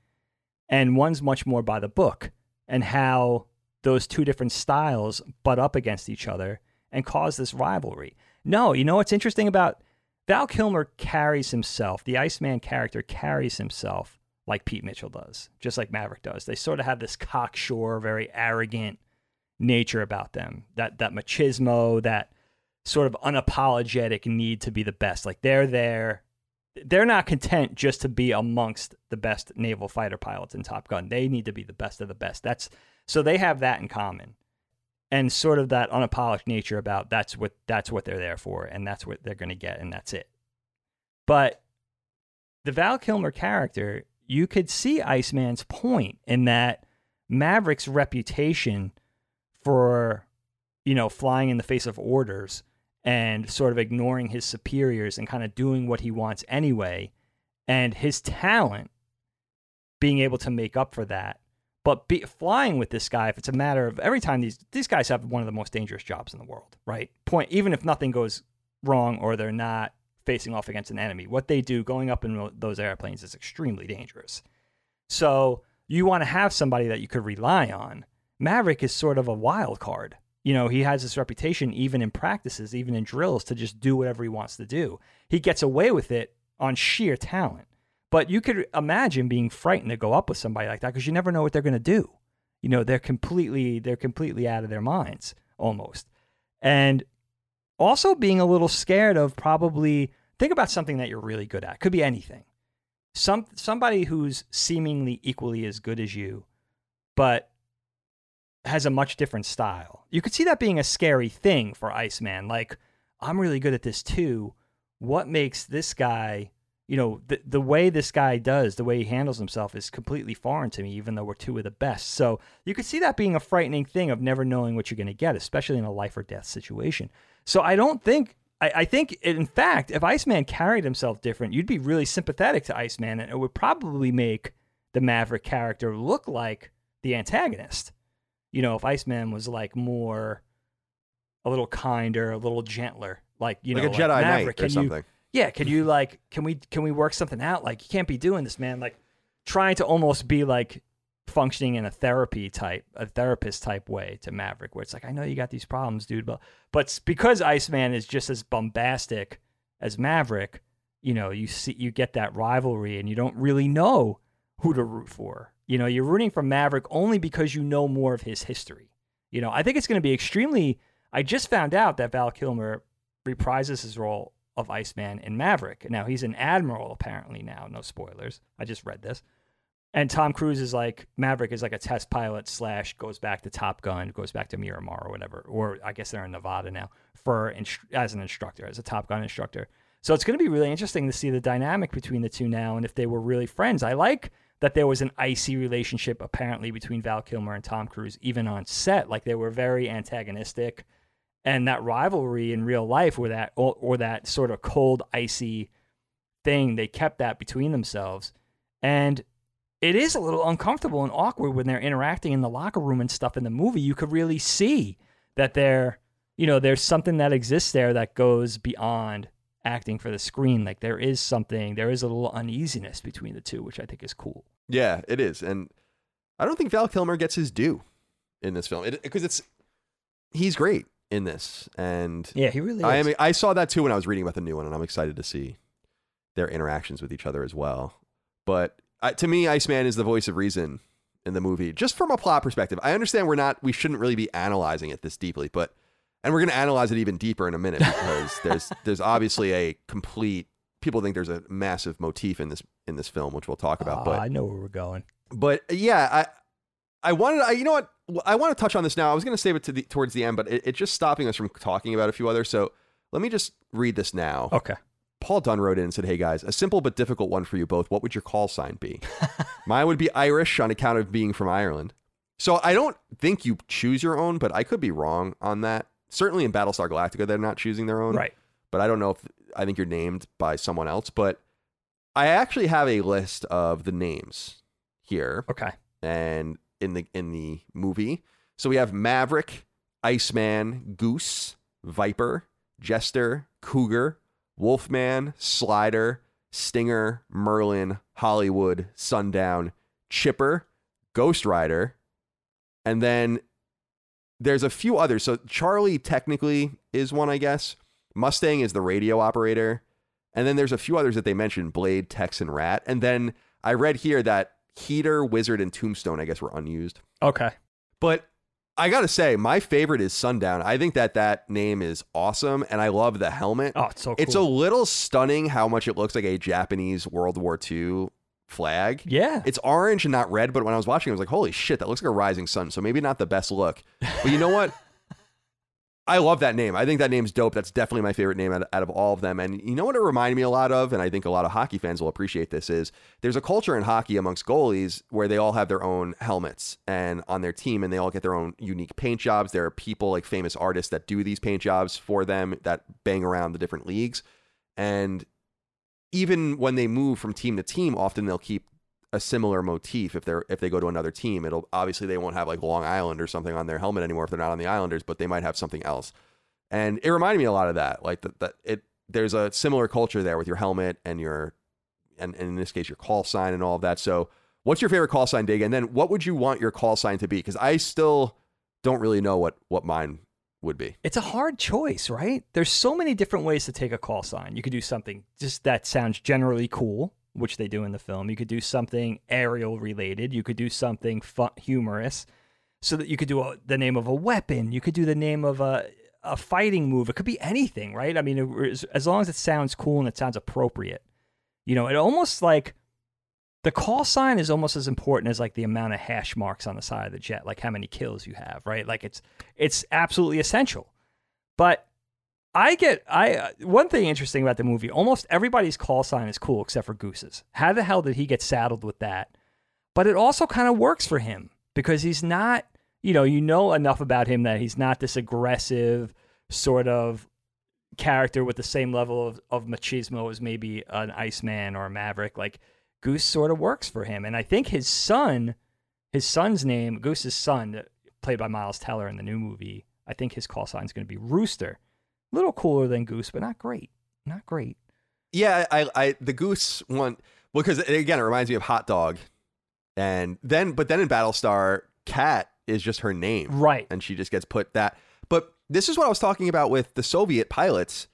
And one's much more by the book, and how those two different styles butt up against each other and cause this rivalry. No, you know what's interesting about Val Kilmer carries himself, the Iceman character carries himself like Pete Mitchell does, just like Maverick does. They sort of have this cocksure, very arrogant nature about them. That that machismo, that sort of unapologetic need to be the best. Like they're there. They're not content just to be amongst the best naval fighter pilots in Top Gun. They need to be the best of the best. That's so they have that in common. And sort of that unapologetic nature about that's what that's what they're there for and that's what they're going to get and that's it. But the Val Kilmer character, you could see Iceman's point in that Maverick's reputation for, you know, flying in the face of orders and sort of ignoring his superiors and kind of doing what he wants anyway, and his talent being able to make up for that. But be, flying with this guy, if it's a matter of every time these these guys have one of the most dangerous jobs in the world, right? Point even if nothing goes wrong or they're not facing off against an enemy, what they do going up in those airplanes is extremely dangerous. So you want to have somebody that you could rely on. Maverick is sort of a wild card. You know, he has this reputation, even in practices, even in drills, to just do whatever he wants to do. He gets away with it on sheer talent. But you could imagine being frightened to go up with somebody like that because you never know what they're going to do. You know, they're completely they're completely out of their minds almost. And also being a little scared of probably think about something that you're really good at. Could be anything. Some somebody who's seemingly equally as good as you, but has a much different style. You could see that being a scary thing for Iceman. Like, I'm really good at this too. What makes this guy, you know, the the way this guy does, the way he handles himself is completely foreign to me, even though we're two of the best. So you could see that being a frightening thing of never knowing what you're going to get, especially in a life or death situation. So I don't think I, I think, in fact, if Iceman carried himself different, you'd be really sympathetic to Iceman, and it would probably make the Maverick character look like the antagonist. You know, if Iceman was like more, a little kinder, a little gentler, like you like know, a Jedi Maverick, Knight or can you- something. Yeah, can you like can we can we work something out? Like you can't be doing this, man. Like trying to almost be like functioning in a therapy type, a therapist type way to Maverick, where it's like, I know you got these problems, dude, but but because Iceman is just as bombastic as Maverick, you know, you see you get that rivalry and you don't really know who to root for. You know, you're rooting for Maverick only because you know more of his history. You know, I think it's going to be extremely. I just found out that Val Kilmer reprises his role of Iceman in Maverick. Now he's an admiral apparently now. No spoilers. I just read this. And Tom Cruise is like Maverick is like a test pilot slash goes back to Top Gun, goes back to Miramar or whatever, or I guess they're in Nevada now for as an instructor, as a Top Gun instructor. So it's going to be really interesting to see the dynamic between the two now and if they were really friends. I like that there was an icy relationship apparently between Val Kilmer and Tom Cruise even on set. Like they were very antagonistic and that rivalry in real life, or that or, or that sort of cold, icy thing, they kept that between themselves, and it is a little uncomfortable and awkward when they're interacting in the locker room and stuff in the movie. You could really see that they're, you know, there's something that exists there that goes beyond acting for the screen. Like there is something, there is a little uneasiness between the two, which I think is cool. Yeah, it is, and I don't think Val Kilmer gets his due in this film because it's he's great in this, and Yeah, he really is. I am. I saw that too when I was reading about the new one, and I'm excited to see their interactions with each other as well. But I, to me, Iceman is the voice of reason in the movie, just from a plot perspective. I understand we're not, we shouldn't really be analyzing it this deeply, but and we're going to analyze it even deeper in a minute because there's there's obviously a complete. People think there's a massive motif in this in this film, which we'll talk about. Oh, but I know where we're going. but yeah, I I wanted I you know what I want to touch on this now. I was going to save it to the towards the end, but it, just stopping us from talking about a few others. So let me just read this now. Okay. Paul Dunn wrote in and said, "Hey guys, a simple but difficult one for you both. What would your call sign be? Mine would be Irish on account of being from Ireland. So I don't think you choose your own, but I could be wrong on that. Certainly in Battlestar Galactica, they're not choosing their own, Right. But I don't know if I think you're named by someone else. But I actually have a list of the names here Okay. and in the in the movie. So we have Maverick, Iceman, Goose, Viper, Jester, Cougar, Wolfman, Slider, Stinger, Merlin, Hollywood, Sundown, Chipper, Ghost Rider, and then there's a few others. So Charlie technically is one, I guess. Mustang is the radio operator. And then there's a few others that they mentioned Blade, Tex, and Rat. And then I read here that Heater, Wizard, and Tombstone, I guess, were unused. Okay. But I got to say, my favorite is Sundown. I think that that name is awesome. And I love the helmet. Oh, it's so cool. It's a little stunning how much it looks like a Japanese World War II flag. yeah. It's orange and not red, but when I was watching, I was like, holy shit, that looks like a rising sun. So maybe not the best look. But you know what? I love that name. I think that name's dope. That's definitely my favorite name out, out of all of them. And you know what it reminded me a lot of, and I think a lot of hockey fans will appreciate this, is there's a culture in hockey amongst goalies where they all have their own helmets and on their team and they all get their own unique paint jobs. There are people like famous artists that do these paint jobs for them that bang around the different leagues. And even when they move from team to team, often they'll keep a similar motif if they're if they go to another team. It'll obviously they won't have like Long Island or something on their helmet anymore if they're not on the Islanders, but they might have something else. And it reminded me a lot of that. Like that that it there's a similar culture there with your helmet and your and, and in this case your call sign and all of that. So what's your favorite call sign, Dig? And then what would you want your call sign to be? Because I still don't really know what what mine would be. It's a hard choice, right? There's so many different ways to take a call sign. You could do something just that sounds generally cool, which they do in the film. You could do something aerial related. You could do something humorous, so that you could do a, the name of a weapon. You could do the name of a a fighting move. It could be anything, right? I mean, it, as- as long as it sounds cool and it sounds appropriate. You know, it almost like the call sign is almost as important as like the amount of hash marks on the side of the jet, like how many kills you have, right? Like it's it's absolutely essential. But I get I uh, one thing interesting about the movie, almost everybody's call sign is cool except for Goose's. How the hell did he get saddled with that? But it also kind of works for him because he's not, you know, you know enough about him that he's not this aggressive sort of character with the same level of, of machismo as maybe an Iceman or a Maverick. Like Goose sort of works for him. And I think his son, his son's name, Goose's son, played by Miles Teller in the new movie, I think his call sign is going to be Rooster. Little cooler than Goose, but not great. Not great. Yeah, I, I the goose one because again it reminds me of hot dog, and then but then in Battlestar, Cat is just her name, Right. and she just gets put that. But this is what I was talking about with the Soviet pilots.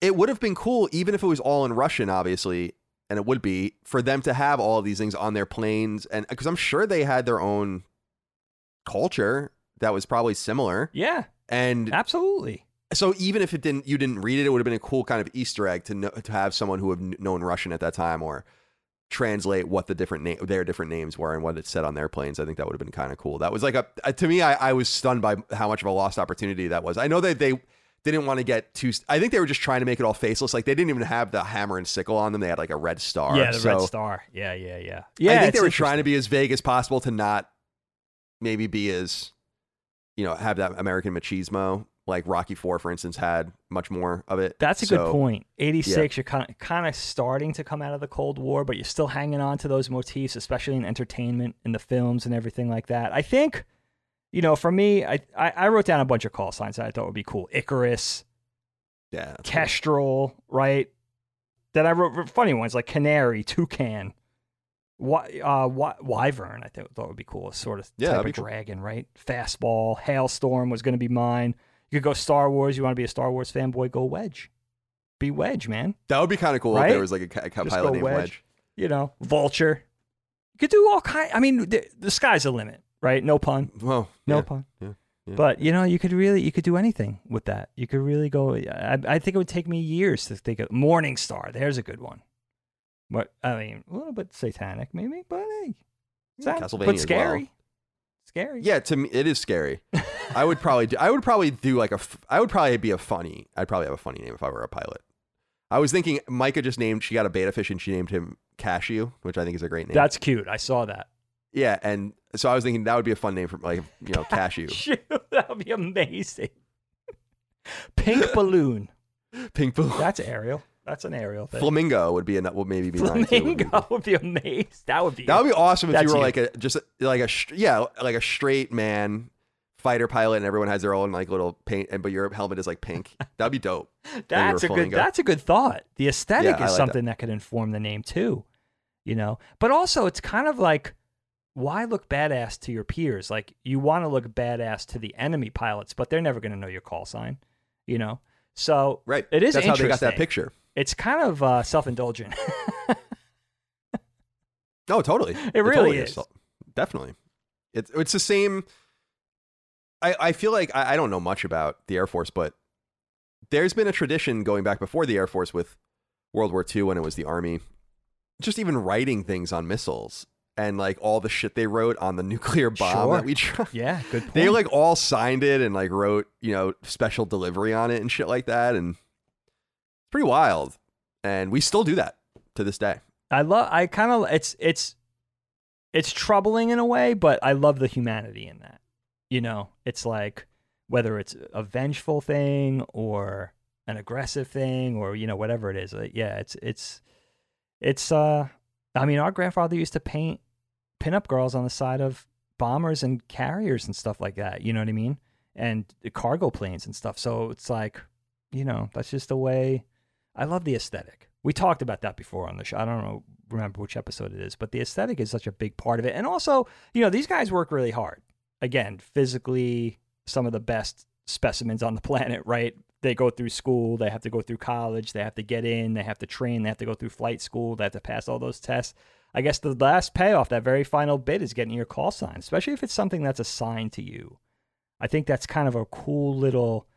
It would have been cool even if it was all in Russian, obviously, and it would be for them to have all of these things on their planes, and because I'm sure they had their own culture that was probably similar, Yeah, and absolutely. So even if it didn't, you didn't read it, it would have been a cool kind of Easter egg to know, to have someone who have known Russian at that time or translate what the different name their different names were and what it said on their planes. I think that would have been kind of cool. That was like a uh, to me, I, I was stunned by how much of a lost opportunity that was. I know that they didn't want to get too. I think they were just trying to make it all faceless. Like they didn't even have the hammer and sickle on them. They had like a red star. Yeah, the So red star. Yeah, yeah, yeah. Yeah, I think they were trying to be as vague as possible to not maybe be as you know have that American machismo Like Rocky Four, for instance, had much more of it. That's a So- good point. 86, you're kind of, kind of starting to come out of the Cold War, but you're still hanging on to those motifs, especially in entertainment, in the films, and everything like that. I think, you know, for me, I, I, I wrote down a bunch of call signs that I thought would be cool Icarus, Yeah, that's cool. Kestrel, right? Then I wrote funny ones like Canary, Toucan, Wy- uh, Wy- Wyvern. I thought, thought would be cool. A Sort of Yeah, type of cool. dragon, right? Fastball, Hailstorm was going to be mine. You could go Star Wars. You want to be a Star Wars fanboy? Go Wedge. Be Wedge, man. That would be kind of cool if there was like a, a pilot named Wedge. Wedge. You know, Vulture. You could do all kind. I mean, the, the sky's the limit, right? No pun. Well, No yeah, pun. yeah, yeah. But you know, you could really, you could do anything with that. You could really go. I, I think it would take me years to think of Morning Star. There's a good one. But I mean, a little bit satanic, maybe, but hey, Yeah, sad- Castlevania but as well. Scary, scary. Yeah, to me, it is scary. I would probably, do, I would probably do like a. I would probably be a funny. I'd probably have a funny name if I were a pilot. I was thinking Micah just named. She got a beta fish and she named him Cashew, which I think is a great name. that's cute. I saw that. yeah, and so I was thinking that would be a fun name for like you know Cashew, Shoot, that would be amazing. Pink balloon. Pink Balloon. That's Ariel. That's an aerial thing. Flamingo would be a would maybe be mine too. Would be- Flamingo would be amazing. That would be. That would be awesome if you were you. like a just like a yeah like a straight man fighter pilot and everyone has their own like little paint and but your helmet is like pink. That'd be dope. That's a good. That's a good thought. The aesthetic Yeah, is like something that. could inform the name too, you know. But also, it's kind of like, why look badass to your peers? Like you want to look badass to the enemy pilots, but they're never going to know your call sign, you know. So Right. it is. That's how they got that picture. It's kind of uh, self-indulgent. No, totally. It, really totally is. Definitely. It's it's the same. I I feel like I, I don't know much about the Air Force, but there's been a tradition going back before the Air Force with World War II when it was the Army, just even writing things on missiles and like all the shit they wrote on the nuclear bomb Sure. that we tried. yeah, good point. They like all signed it and like wrote, you know, special delivery on it and shit like that. And it's pretty wild. And we still do that to this day. I love. I kind of. It's it's it's troubling in a way, but I love the humanity in that. You know, it's like whether it's a vengeful thing or an aggressive thing or you know whatever it is. uh, Yeah, it's it's it's. uh I mean, our grandfather used to paint pinup girls on the side of bombers and carriers and stuff like that. You know what I mean? And cargo planes and stuff. So it's like, you know, that's just the way. I love the aesthetic. We talked about that before on the show. I don't know, remember which episode it is, but the aesthetic is such a big part of it. And also, you know, these guys work really hard. Again, physically, some of the best specimens on the planet, right? They go through school, they have to go through college, they have to get in, they have to train, they have to go through flight school, they have to pass all those tests. I guess the last payoff, that very final bit, is getting your call sign, especially if it's something that's assigned to you. I think that's kind of a cool little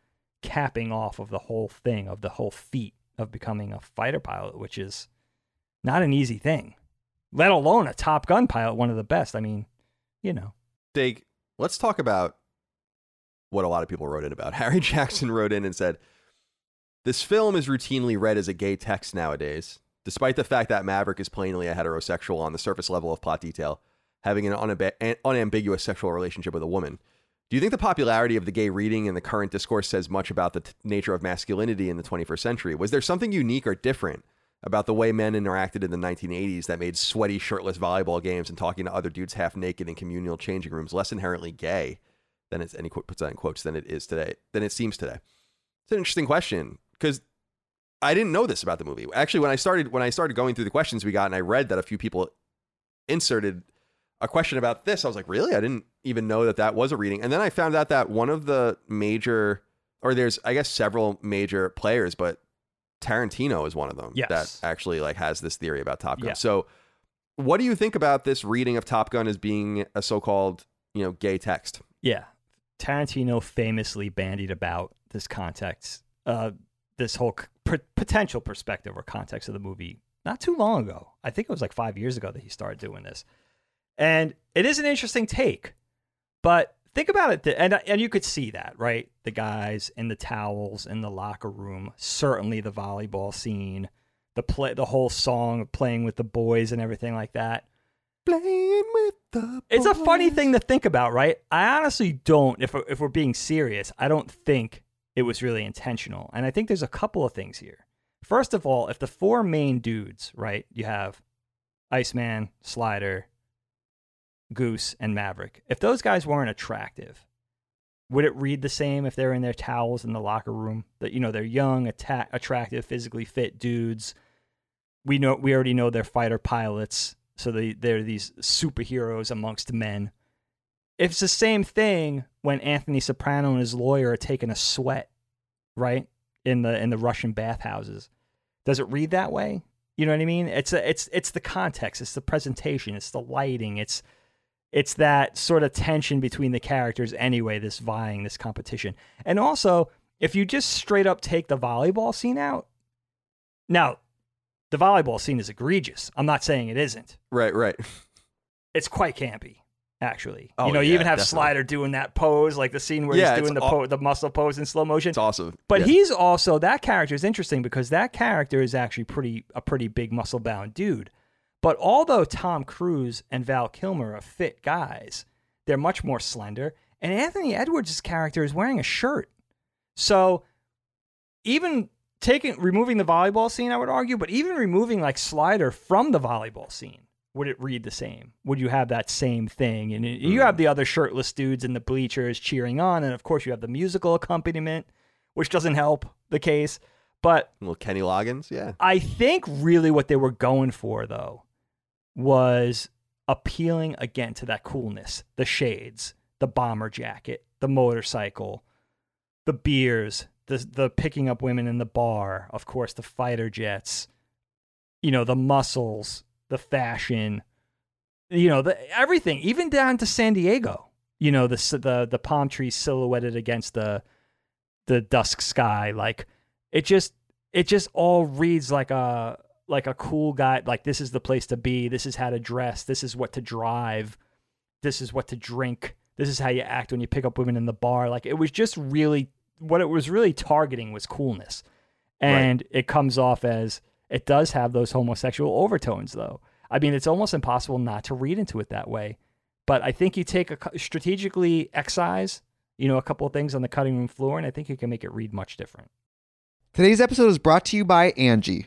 capping off of the whole thing, of the whole feat of becoming a fighter pilot, which is not an easy thing, let alone a Top Gun pilot, one of the best. I mean, you know, Dig, let's talk about what a lot of people wrote in about. Harry Jackson wrote in and said, This film is routinely read as a gay text nowadays, despite the fact that Maverick is plainly a heterosexual on the surface level of plot detail, having an unab- an unambiguous sexual relationship with a woman. Do you think the popularity of the gay reading in the current discourse says much about the t- nature of masculinity in the 21st century? Was there something unique or different about the way men interacted in the 1980s that made sweaty, shirtless volleyball games and talking to other dudes half naked in communal changing rooms less inherently gay than it's, and he qu- puts that in quotes, than it is today, than it seems today? It's an interesting question because I didn't know this about the movie. Actually, when I started when I started going through the questions we got, and I read that a few people inserted a question about this, I was like, really? I didn't even know that that was a reading. And then I found out that one of the major, or there's I guess several major players, but Tarantino is one of them Yes. that actually like has this theory about Top Gun. Yeah. So, what do you think about this reading of Top Gun as being a so-called you know gay text? yeah. Tarantino famously bandied about this context, uh, this whole p- potential perspective or context of the movie not too long ago. I think it was like five years ago that he started doing this. And it is an interesting take, but think about it. th- And, uh, and you could see that, right? The guys in the towels in the locker room, certainly the volleyball scene, the play, the whole song of playing with the boys and everything like that. Playing with the It's a funny boys. thing to think about, right? I honestly don't. If if we're being serious, I don't think it was really intentional. And I think there's a couple of things here. First of all, if the four main dudes, right, you have Iceman, Slider, Goose, and Maverick, if those guys weren't attractive, would it read the same if they're in their towels in the locker room? That you know they're young, atta- attractive, physically fit dudes. We know we already know they're fighter pilots, so they they're these superheroes amongst men. It's the same thing when Anthony Soprano and his lawyer are taking a sweat, right in the in the Russian bathhouses. Does it read that way? You know what I mean? It's a, it's it's the context, it's the presentation, it's the lighting, it's it's that sort of tension between the characters anyway, this vying, this competition. And also, if you just straight up take the volleyball scene out, now the volleyball scene is egregious. I'm not saying it isn't. Right, right. It's quite campy, actually. Oh, you know, you even have definitely. Slider doing that pose, like the scene where Yeah, he's doing the aw- po- the muscle pose in slow motion. It's awesome. But Yeah. he's also that character is interesting because that character is actually pretty a pretty big muscle bound dude. But although Tom Cruise and Val Kilmer are fit guys, they're much more slender. And Anthony Edwards' character is wearing a shirt. So even taking removing the volleyball scene, I would argue, but even removing like Slider from the volleyball scene, would it read the same? Would you have that same thing? And it- you have mm. the other shirtless dudes in the bleachers cheering on, and of course you have the musical accompaniment, which doesn't help the case. But little Kenny Loggins, yeah. I think really what they were going for though was appealing again to that coolness, the shades, the bomber jacket, the motorcycle, the beers, the the picking up women in the bar, of course the fighter jets, you know, the muscles, the fashion, you know, the everything, even down to San Diego. You know, the the the palm trees silhouetted against the the dusk sky like it just it just all reads like a like a cool guy like this is the place to be. This is how to dress. This is what to drive. This is what to drink. This is how you act when you pick up women in the bar. Like it was just really what it was really targeting was coolness. And it comes off as it does have those homosexual overtones though. I mean it's almost impossible not to read into it that way. But i think you take a strategically excise you know a couple of things on the cutting room floor and i think you can make it read much different. Today's episode is brought to you by Angi.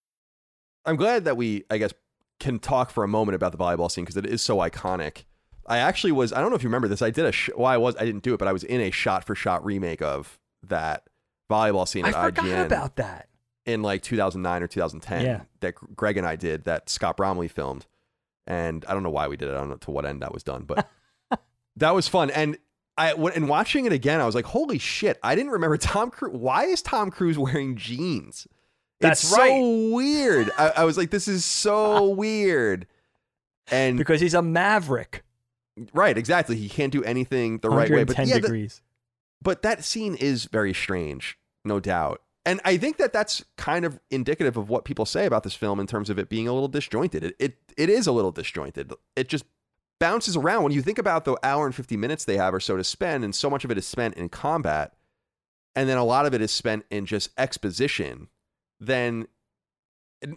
I'm glad that we, I guess, can talk for a moment about the volleyball scene because it is so iconic. I actually was, I don't know if you remember this. I did a, sh- well, I was, I didn't do it, but I was in a shot for shot remake of that volleyball scene I at forgot IGN about that. in like 2009 or 2010 Yeah. that Greg and I did that Scott Bromley filmed. And I don't know why we did it. I don't know to what end that was done, but that was fun. And I and watching it again, I was like, holy shit! I didn't remember Tom Cruise. Why is Tom Cruise wearing jeans? That's it's right. so weird. I, I was like, this is so weird. And because he's a maverick. right, exactly. He can't do anything the right way. But 110 yeah, the- but that scene is very strange, no doubt. And I think that that's kind of indicative of what people say about this film in terms of it being a little disjointed. It it, it is a little disjointed. It just bounces around when you think about the hour and 50 minutes they have or so to spend and so much of it is spent in combat and then a lot of it is spent in just exposition then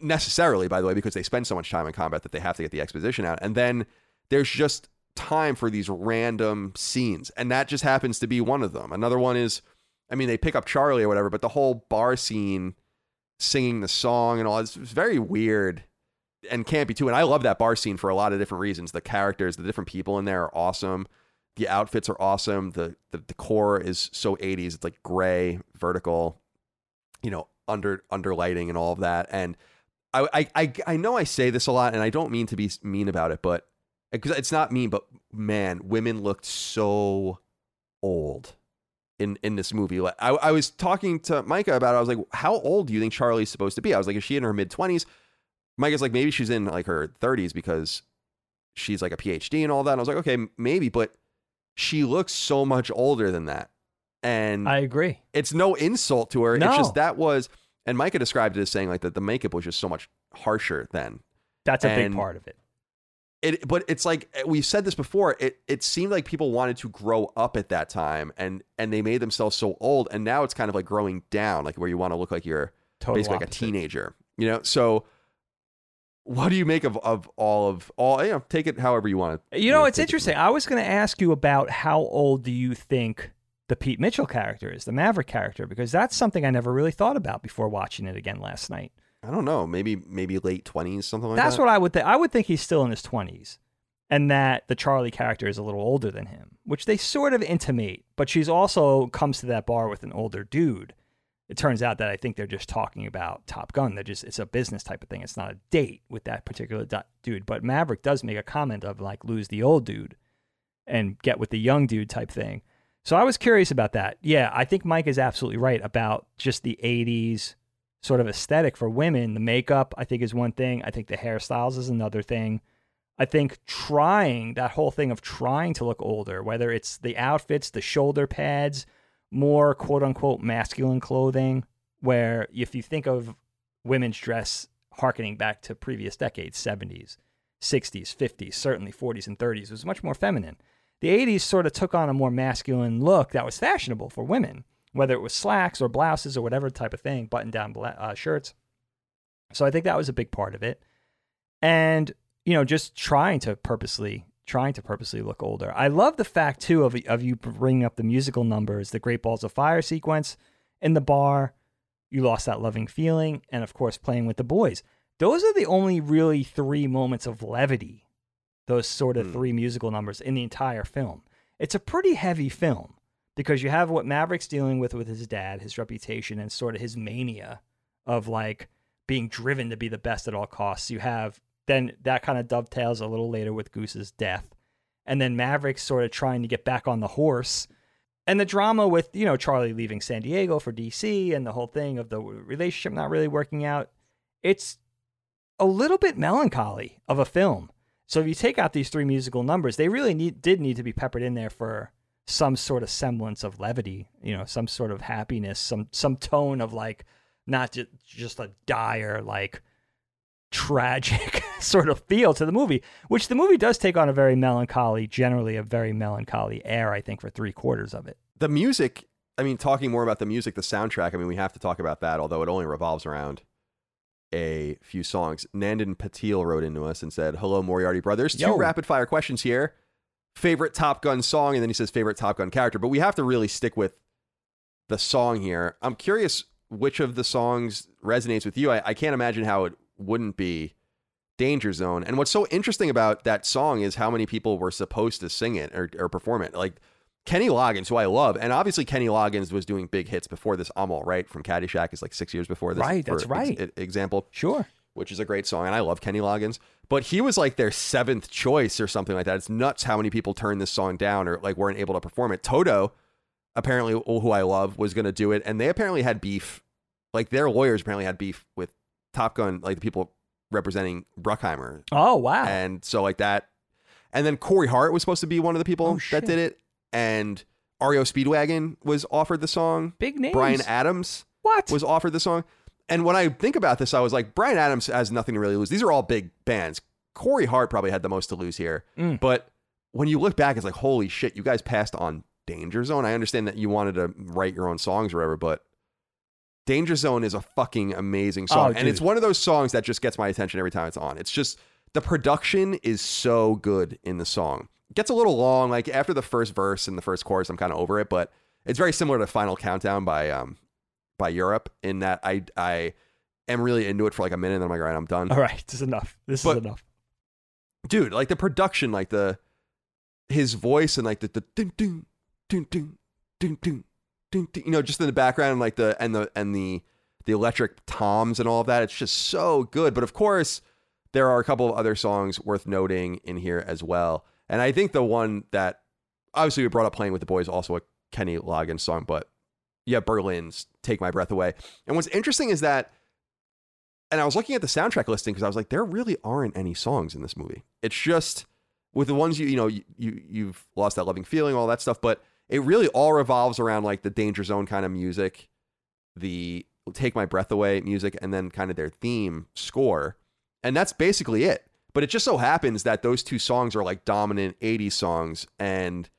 necessarily by the way because they spend so much time in combat that they have to get the exposition out. And then there's just time for these random scenes. And that just happens to be one of them. Another one is i mean they pick up charlie or whatever but the whole bar scene singing the song and all it's, very weird and campy too. And i love that bar scene for a lot of different reasons. The characters the different people in there are awesome. The outfits are awesome. The the decor is so 80s it's like gray vertical you know under under lighting and all of that. And I, I i know i say this a lot and i don't mean to be mean about it but eh, because it's not mean but man women looked so old in in this movie. Like I, I was talking to micah about it. I was like how old do you think charlie's supposed to be? I was like is she in her mid-20s micah's like maybe she's in like her 30s because she's like a phd and all that. And i was like okay maybe but she looks so much older than that and I agree. it's no insult to her. It's No. just that was, and Micah described it as saying like that the makeup was just so much harsher then. That's a And- big part of it. It, but it's like eh, we've said this before. It it seemed like people wanted to grow up at that time, and and they made themselves so old, and now it's kind of like growing down, like where you want to look like you're Total basically like a teenager, you know. So, what do you make of of all of all? You know, take it however you want to. You know, it's interesting. I was going to ask you about how old do you think the Pete Mitchell character is, the Maverick character, because that's something I never really thought about before watching it again last night. I don't know, maybe maybe late twenties, something like that's that. That's what I would think. I would think he's still in his 20s and that the Charlie character is a little older than him, which they sort of intimate, but she's also comes to that bar with an older dude. It turns out that I think they're just talking about Top Gun. They're just it's a business type of thing. It's not a date with that particular du- dude, but Maverick does make a comment of like lose the old dude and get with the young dude type thing. So I was curious about that. Yeah, I think Mike is absolutely right about just the 80s sort of aesthetic for women. The makeup, I think, is one thing. I think the hairstyles is another thing. I think trying that whole thing of trying to look older, whether it's the outfits, the shoulder pads, more quote unquote masculine clothing, where if you think of women's dress harkening back to previous decades, 70s, 60s, 50s, certainly 40s and 30s, it was much more feminine. The 80s sort of took on a more masculine look that was fashionable for women, whether it was slacks or blouses or whatever type of thing, button down uh, shirts. So I think that was a big part of it. And, you know, just trying to purposely trying to purposely look older. I love the fact too of of you bringing up the musical numbers, the Great Balls of Fire sequence in the bar, you lost that loving feeling, and of course playing with the boys. Those are the only really three moments of levity. Those sort of Hmm. three musical numbers in the entire film. It's a pretty heavy film because you have what Maverick's dealing with with his dad, his reputation, and sort of his mania of like being driven to be the best at all costs. You have then that kind of dovetails a little later with Goose's death. And then Maverick's sort of trying to get back on the horse. And the drama with, you know, Charlie leaving San Diego for DC and the whole thing of the relationship not really working out. It's a little bit melancholy of a film. So if you take out these three musical numbers, they really need, did need to be peppered in there for some sort of semblance of levity, you know, some sort of happiness, some some tone of like not just just a dire like tragic sort of feel to the movie, which the movie does take on a very melancholy, generally a very melancholy air, I think, for three quarters of it. the music i mean talking more about the music the soundtrack i mean we have to talk about that although it only revolves around a few songs. Nandan patil wrote into us and said hello moriarty brothers. Two Yo. rapid fire questions here. Favorite top gun song and then he says favorite top gun character. But we have to really stick with the song here. I'm curious which of the songs resonates with you. I, I can't imagine how it wouldn't be danger zone. And what's so interesting about that song is how many people were supposed to sing it or, or perform it. Like Kenny Loggins, who I love, and obviously Kenny Loggins was doing big hits before this. I'm all right from Caddyshack is like six years before this. Right, that's right. ex- example, Sure. which is a great song, and I love Kenny Loggins. But he was like their seventh choice or something like that. It's nuts how many people turned this song down or like weren't able to perform it. Toto, apparently, who I love, was going to do it, and they apparently had beef. Like their lawyers apparently had beef with Top Gun, like the people representing Bruckheimer, Oh wow. and so like that. And then Corey Hart was supposed to be one of the people Oh, that did it, and REO Speedwagon was offered the song. Big names. Bryan Adams What? was offered the song. And when I think about this, I was like, Bryan Adams has nothing to really lose. These are all big bands. Corey Hart probably had the most to lose here. Mm. But when you look back, it's like, holy shit, you guys passed on Danger Zone. I understand that you wanted to write your own songs or whatever, but Danger Zone is a fucking amazing song. Oh, and it's one of those songs that just gets my attention every time it's on. It's just the production is so good in the song gets a little long. Like after the first verse and the first chorus, I'm kind of over it. But it's very similar to Final Countdown by um by Europe in that I I am really into it for like a minute and then I'm like, all right, I'm done. All right, this is enough. This but, is enough. Dude, like the production, like the his voice and like the the ding ding ding ding ding ding ding you know, just in the background and like the and the and the the electric toms and all of that. It's just so good. But of course, there are a couple of other songs worth noting in here as well. And I think the one that obviously we brought up playing with the boys, also a Kenny Loggins song, but yeah, Berlin's Take My Breath Away. And what's interesting is that and I was looking at the soundtrack listing because I was like, there really aren't any songs in this movie. It's just with the ones you you know you, you you've lost that loving feeling, all that stuff, but it really all revolves around like the danger zone kind of music, the take my breath away music, and then kind of their theme score, and that's basically it. But it just so happens that those two songs are like dominant '80s songs and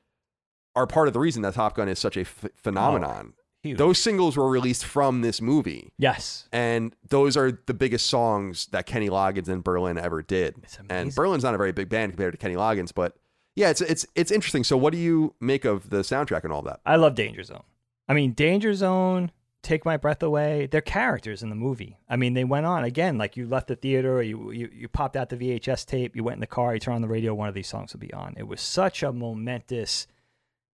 are part of the reason that Top Gun is such a phenomenon. Oh, huge. Those singles were released from this movie. yes. And those are the biggest songs that Kenny Loggins and Berlin ever did. And. Berlin's not a very big band compared to Kenny Loggins, but yeah, it's it's it's interesting. So what do you make of the soundtrack and all that? I love Danger Zone. I mean, Danger Zone, Take My Breath Away, they're characters in the movie. I mean, they went on again, like you left the theater, you, you you popped out the VHS tape, you went in the car, you turned on the radio, one of these songs would be on. It was such a momentous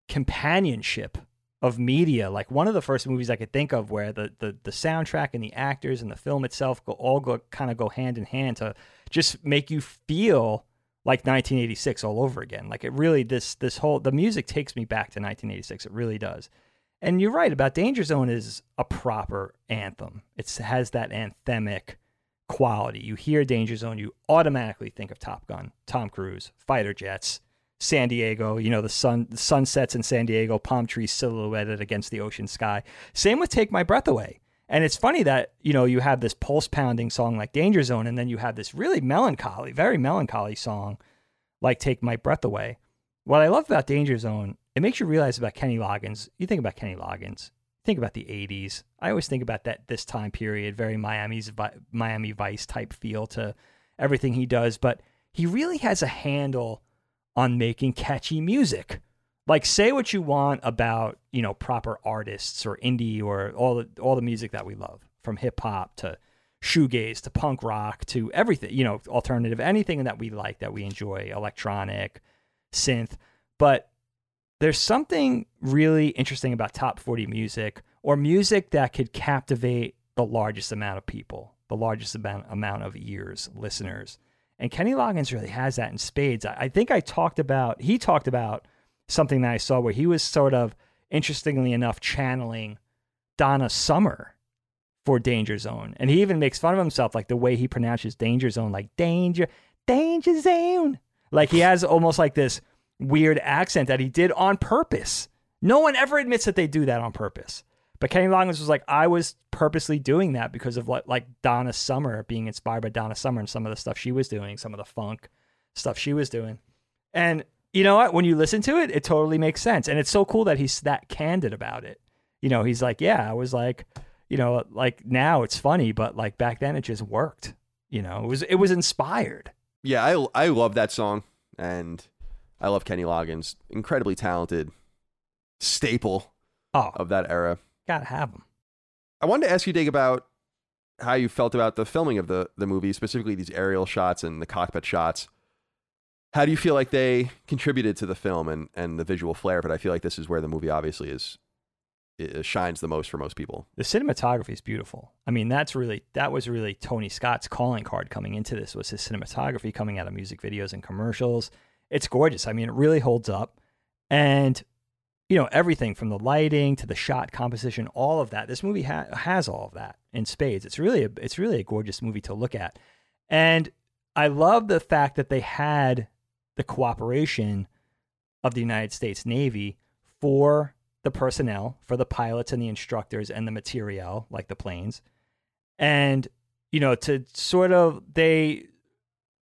companionship of media. Like one of the first movies I could think of where the the, the soundtrack and the actors and the film itself go all go kind of go hand in hand to just make you feel like 1986 all over again. Like it really this this whole the music takes me back to 1986. It really does. And you're right about Danger Zone is a proper anthem. It has that anthemic quality. You hear Danger Zone, you automatically think of Top Gun, Tom Cruise, fighter jets, San Diego. You know the sun the sunsets in San Diego, palm trees silhouetted against the ocean sky. Same with Take My Breath Away. And it's funny that, you know, you have this pulse pounding song like Danger Zone, and then you have this really melancholy, very melancholy song like Take My Breath Away. What I love about Danger Zone, it makes you realize about Kenny Loggins. You think about Kenny Loggins, think about the 80s. I always think about that this time period, very Miami's Miami Vice type feel to everything he does, but he really has a handle on making catchy music like say what you want about you know proper artists or indie or all the all the music that we love from hip hop to shoegaze to punk rock to everything you know alternative anything that we like that we enjoy electronic synth but there's something really interesting about top 40 music or music that could captivate the largest amount of people the largest amount, amount of ears listeners and kenny loggins really has that in spades I, I think i talked about he talked about something that I saw where he was sort of interestingly enough channeling Donna Summer for Danger Zone. And he even makes fun of himself like the way he pronounces Danger Zone like danger danger zone. Like he has almost like this weird accent that he did on purpose. No one ever admits that they do that on purpose. But Kenny Loggins was like, I was purposely doing that because of like, like Donna Summer, being inspired by Donna Summer and some of the stuff she was doing, some of the funk stuff she was doing. And you know what? When you listen to it, it totally makes sense. And it's so cool that he's that candid about it. You know, he's like, yeah, I was like, you know, like now it's funny, but like back then it just worked. You know, it was it was inspired. Yeah, I I love that song, and I love Kenny Loggins, incredibly talented, staple Oh, of that era. gotta have him. I wanted to ask you, Dig, about how you felt about the filming of the the movie, specifically these aerial shots and the cockpit shots. How do you feel like they contributed to the film and, and the visual flair? But I feel like this is where the movie obviously is shines the most for most people. The cinematography is beautiful. I mean, that's really that was really Tony Scott's calling card coming into this was his cinematography coming out of music videos and commercials. It's gorgeous. I mean, it really holds up. And you know, everything from the lighting to the shot composition, all of that. This movie ha- has all of that in spades. It's really a, it's really a gorgeous movie to look at. And I love the fact that they had the cooperation of the United States Navy for the personnel, for the pilots and the instructors and the materiel, like the planes. And, you know, to sort of, they,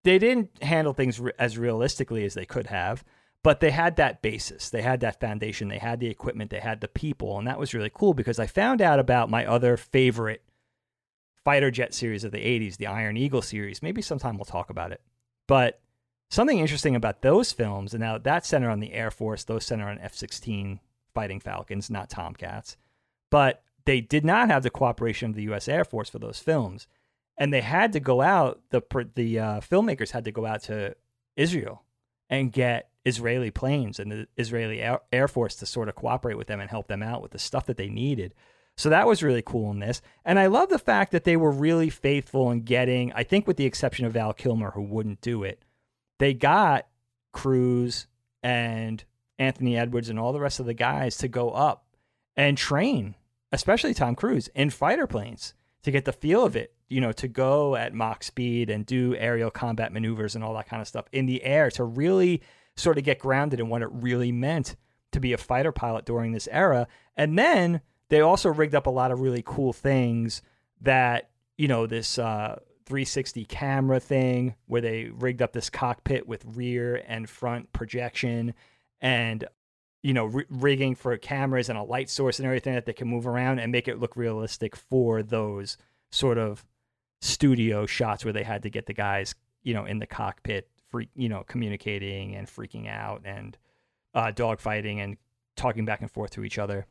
they didn't handle things re- as realistically as they could have, but they had that basis. They had that foundation. They had the equipment. They had the people. And that was really cool because I found out about my other favorite fighter jet series of the 80s, the Iron Eagle series. Maybe sometime we'll talk about it. But something interesting about those films, and now that center on the Air Force, those center on F 16 fighting Falcons, not Tomcats. But they did not have the cooperation of the U.S. Air Force for those films. And they had to go out, the, the uh, filmmakers had to go out to Israel and get Israeli planes and the Israeli Air, Force to sort of cooperate with them and help them out with the stuff that they needed. So that was really cool in this. And I love the fact that they were really faithful in getting, I think, with the exception of Val Kilmer, who wouldn't do it, they got Cruise and Anthony Edwards and all the rest of the guys to go up and train, especially Tom Cruise, in fighter planes to get the feel of it, you know, to go at Mach speed and do aerial combat maneuvers and all that kind of stuff in the air to really sort of get grounded in what it really meant to be a fighter pilot during this era. And then they also rigged up a lot of really cool things that, you know, this uh, 360 camera thing where they rigged up this cockpit with rear and front projection and you know, r- rigging for cameras and a light source and everything that they can move around and make it look realistic for those sort of studio shots where they had to get the guys, you know, in the cockpit freak, you know, communicating and freaking out and uh, dogfighting and talking back and forth to each other,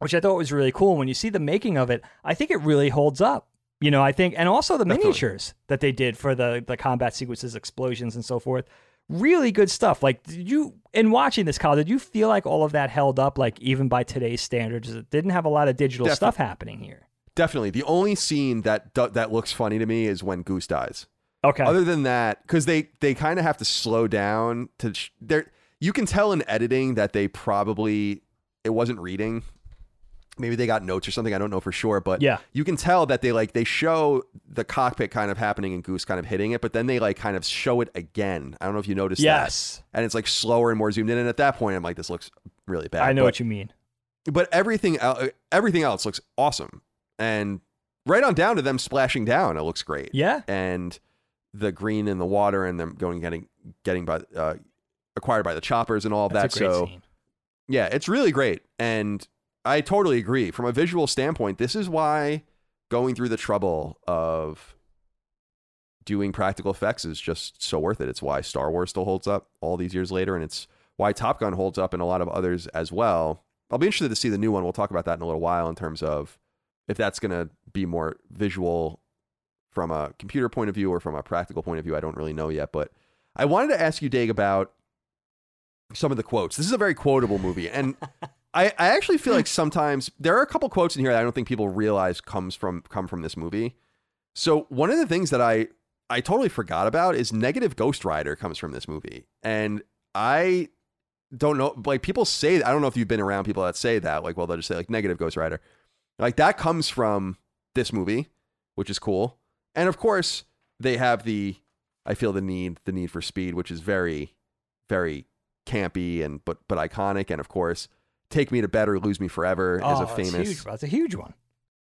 which I thought was really cool. When you see the making of it, I think it really holds up. You know, I think, and also the Definitely. miniatures that they did for the the combat sequences, explosions, and so forth. Really good stuff. Like, did you in watching this, Kyle? Did you feel like all of that held up, like even by today's standards? It didn't have a lot of digital Defi- stuff happening here. Definitely. The only scene that that looks funny to me is when Goose dies. Okay. Other than that, because they they kind of have to slow down to sh- there. You can tell in editing that they probably it wasn't reading. Maybe they got notes or something. I don't know for sure, but Yeah. you can tell that they like they show the cockpit kind of happening and Goose kind of hitting it, but then they like kind of show it again. I don't know if you noticed yes. that. And it's like slower and more zoomed in. And at that point, I'm like, this looks really bad. I know But- what you mean. but everything el- everything else looks awesome and right on down to them splashing down. It looks great. Yeah. and the green in the water and them going getting getting by uh, acquired by the choppers and all of That's that. so scene. yeah it's really great. And i totally agree. From a visual standpoint this is why going through the trouble of doing practical effects is just so worth it. It's why star wars still holds up all these years later and it's why top gun holds up and a lot of others as well. I'll be interested to see the new one. We'll talk about that in a little while in terms of if that's going to be more visual from a computer point of view or from a practical point of view i don't really know yet but i wanted to ask you Dave, about some of the quotes this is a very quotable movie and I, I actually feel like sometimes there are a couple quotes in here that I don't think people realize comes from come from this movie. So one of the things that I I totally forgot about is negative Ghost Rider comes from this movie, and I don't know like people say I don't know if you've been around people that say that like well they'll just say like negative Ghost Rider, like that comes from this movie, which is cool, and of course they have the I feel the need the need for speed, which is very very campy and but but iconic, and of course. Take Me to Bed or Lose Me Forever oh, is a that's famous huge. That's a huge one.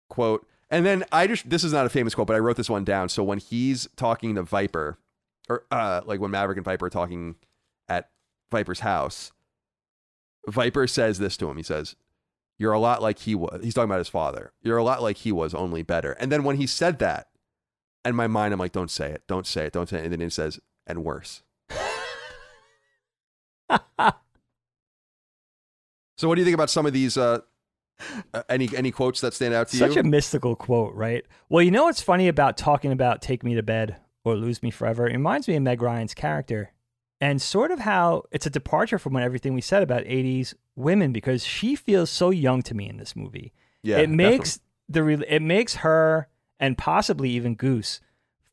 quote. And then I just this is not a famous quote, but I wrote this one down. So when he's talking to Viper, or uh, like when Maverick and Viper are talking at Viper's house, Viper says this to him. He says, "You're a lot like he was." He's talking about his father. You're a lot like he was, only better. And then when he said that, in my mind, I'm like, "Don't say it. Don't say it. Don't say it." And then he says, "And worse." So what do you think about some of these? Uh, uh, any any quotes that stand out to Such you? Such a mystical quote, right? Well, you know what's funny about talking about "Take Me to Bed" or "Lose Me Forever"? It reminds me of Meg Ryan's character and sort of how it's a departure from what everything we said about 80s women because she feels so young to me in this movie. Yeah, it makes the it makes her and possibly even Goose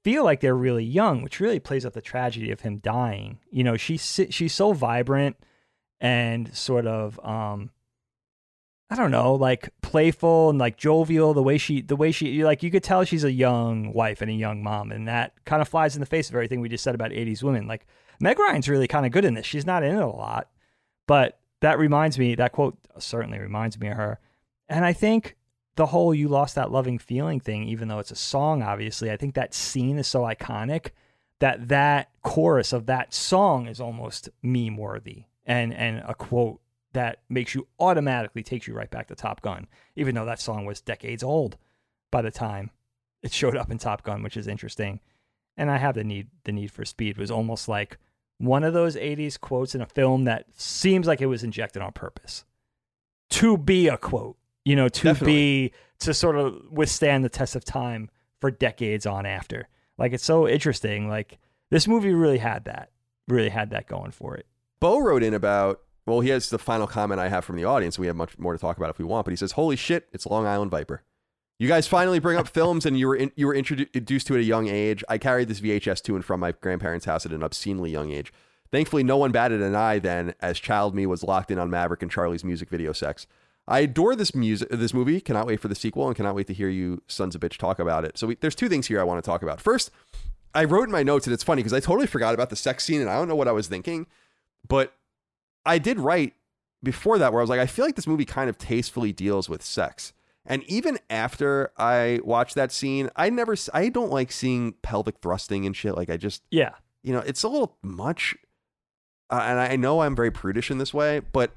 feel like they're really young, which really plays up the tragedy of him dying. You know, she's she's so vibrant and sort of um I don't know, like playful and like jovial. The way she, the way she, like you could tell she's a young wife and a young mom, and that kind of flies in the face of everything we just said about '80s women. Like Meg Ryan's really kind of good in this. She's not in it a lot, but that reminds me. That quote certainly reminds me of her. And I think the whole "you lost that loving feeling" thing, even though it's a song, obviously, I think that scene is so iconic that that chorus of that song is almost meme worthy and and a quote that makes you automatically takes you right back to Top Gun, even though that song was decades old by the time it showed up in Top Gun, which is interesting. And I have the need the need for speed was almost like one of those 80s quotes in a film that seems like it was injected on purpose to be a quote, you know, to Definitely. be to sort of withstand the test of time for decades on after. Like it's so interesting. Like this movie really had that, really had that going for it. Bo wrote in about. Well, he has the final comment I have from the audience. We have much more to talk about if we want, but he says, "Holy shit, it's Long Island Viper." You guys finally bring up films, and you were in, you were introduced to it at a young age. I carried this VHS to and from my grandparents' house at an obscenely young age. Thankfully, no one batted an eye then, as child me was locked in on Maverick and Charlie's music video sex. I adore this music, this movie. Cannot wait for the sequel, and cannot wait to hear you sons of bitch talk about it. So we, there's two things here I want to talk about. First, I wrote in my notes, and it's funny because I totally forgot about the sex scene, and I don't know what I was thinking, but I did write before that where I was like, I feel like this movie kind of tastefully deals with sex. And even after I watched that scene, I never, I don't like seeing pelvic thrusting and shit. Like I just, Yeah. you know, it's a little much. Uh, and I know I'm very prudish in this way, but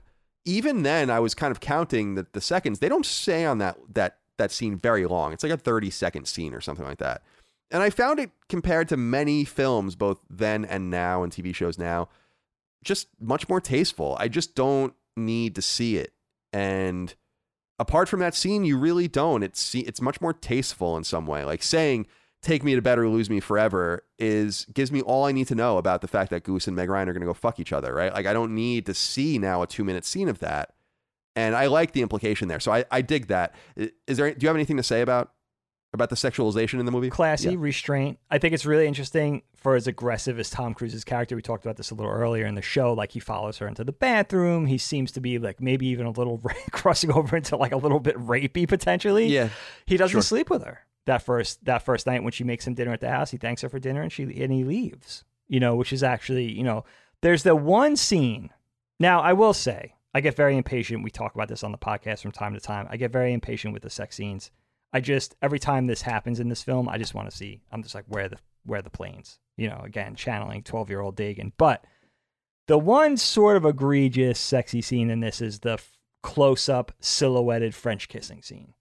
even then, I was kind of counting the, the seconds. They don't stay on that that that scene very long. It's like a 30 second scene or something like that. And I found it compared to many films, both then and now, and TV shows now, just much more tasteful. I just don't need to see it. And apart from that scene, you really don't. It's it's much more tasteful in some way. Like saying "Take me to bed or lose me forever" is gives me all I need to know about the fact that Goose and Meg Ryan are going to go fuck each other. Right? Like I don't need to see now a two minute scene of that. And I like the implication there. So I, I dig that. Is there? Do you have anything to say about about the sexualization in the movie? classy Yeah. restraint. I think it's really interesting for as aggressive as Tom Cruise's character. We talked about this a little earlier in the show. Like he follows her into the bathroom. He seems to be like maybe even a little crossing over into like a little bit rapey potentially. Yeah. He doesn't Sure. sleep with her that first that first night when she makes him dinner at the house. He thanks her for dinner and she and he leaves. You know, which is actually you know there's the one scene. Now I will say I get very impatient. We talk about this on the podcast from time to time. I get very impatient with the sex scenes. I just every time this happens in this film, I just want to see. I'm just like, where the where the planes? You know, again, channeling 12 year old Dagan. But the one sort of egregious, sexy scene in this is the close up, silhouetted French kissing scene.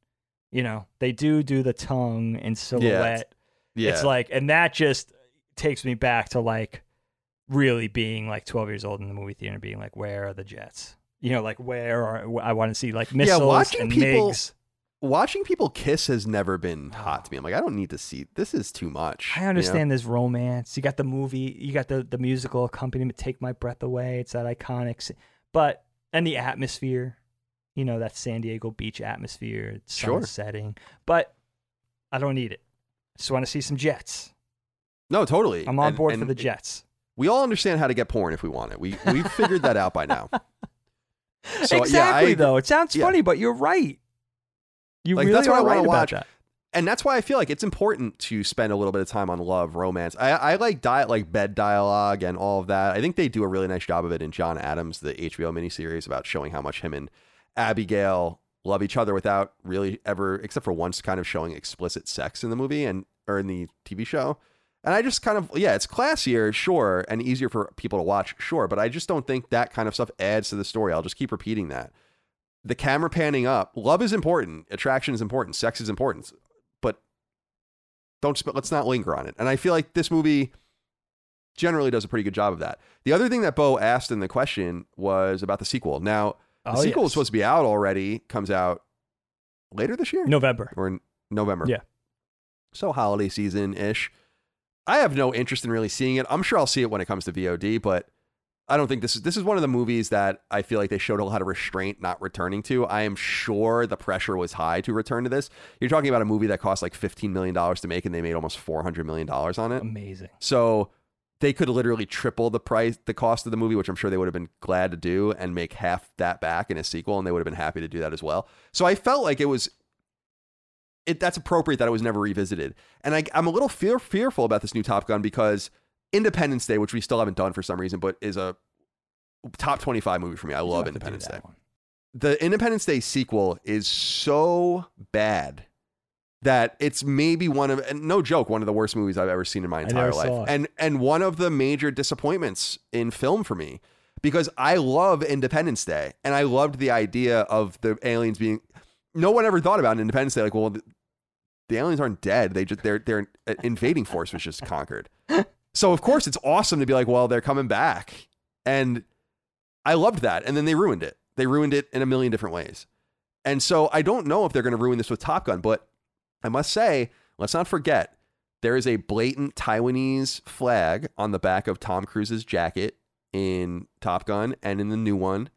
You know, they do do the tongue and silhouette. Yeah. It's like, and that just takes me back to like really being like 12 years old in the movie theater, and being like, where are the jets? You know, like where are I want to see like missiles watching and people- MiGs. Watching people kiss has never been oh. hot to me. I'm like, I don't need to see this is too much. I you know? understand there's romance. You got the movie, you got the, the musical accompaniment, Take My Breath Away. It's that iconic, but, and the atmosphere, you know, that San Diego beach atmosphere, sun Sure. setting. But I don't need it. Just want to see some jets. No, totally. I'm on And- board and for the jets. We all understand how to get porn if we want it. We we've figured that out by now. So, yeah, exactly, I- though. It sounds yeah. funny, but you're right. You Like, really that's what I right about watch. that. and that's why I feel like it's important to spend a little bit of time on love, romance. I, I like diet, like bed dialogue, and all of that. I think they do a really nice job of it in John Adams, the HBO miniseries about showing how much him and Abigail love each other without really ever, except for once, kind of showing explicit sex in the movie and or in the TV show. And I just kind of yeah, it's classier, sure, and easier for people to watch, sure, but I just don't think that kind of stuff adds to the story. I'll just keep repeating that. The camera panning up, love is important, attraction is important, sex is important, but don't sp- let's not linger on it. And I feel like this movie generally does a pretty good job of that. The other thing that Bo asked in the question was about the sequel. Now, the Oh, sequel is supposed to be out already, comes out later this year November. or in November. Yeah. So holiday season ish. I have no interest in really seeing it. I'm sure I'll see it when it comes to VOD, but I don't think this is this is one of the movies that I feel like they showed a lot of restraint not returning to. I am sure the pressure was high to return to this. You're talking about a movie that cost like 15 million dollars to make and they made almost 400 million dollars on it. Amazing. So they could literally triple the price the cost of the movie, which I'm sure they would have been glad to do and make half that back in a sequel and they would have been happy to do that as well. So I felt like it was it that's appropriate that it was never revisited. And I, I'm a little fear, fearful about this new Top Gun because Independence Day, which we still haven't done for some reason, but is a top 25 movie for me. I love You'll have to do Independence Day. one. The Independence Day sequel is so bad that it's maybe one of and no joke one of the worst movies I've ever seen in my entire life. And and one of the major disappointments in film for me because I love Independence Day and I loved the idea of the aliens being no one ever thought about Independence Day like well the, the aliens aren't dead they just their their invading force was just conquered. So of course it's awesome to be like well they're coming back and I loved that and then they ruined it. They ruined it in a million different ways. And so I don't know if they're going to ruin this with Top Gun, but I must say, let's not forget there is a blatant Taiwanese flag on the back of Tom Cruise's jacket in Top Gun and in the new one.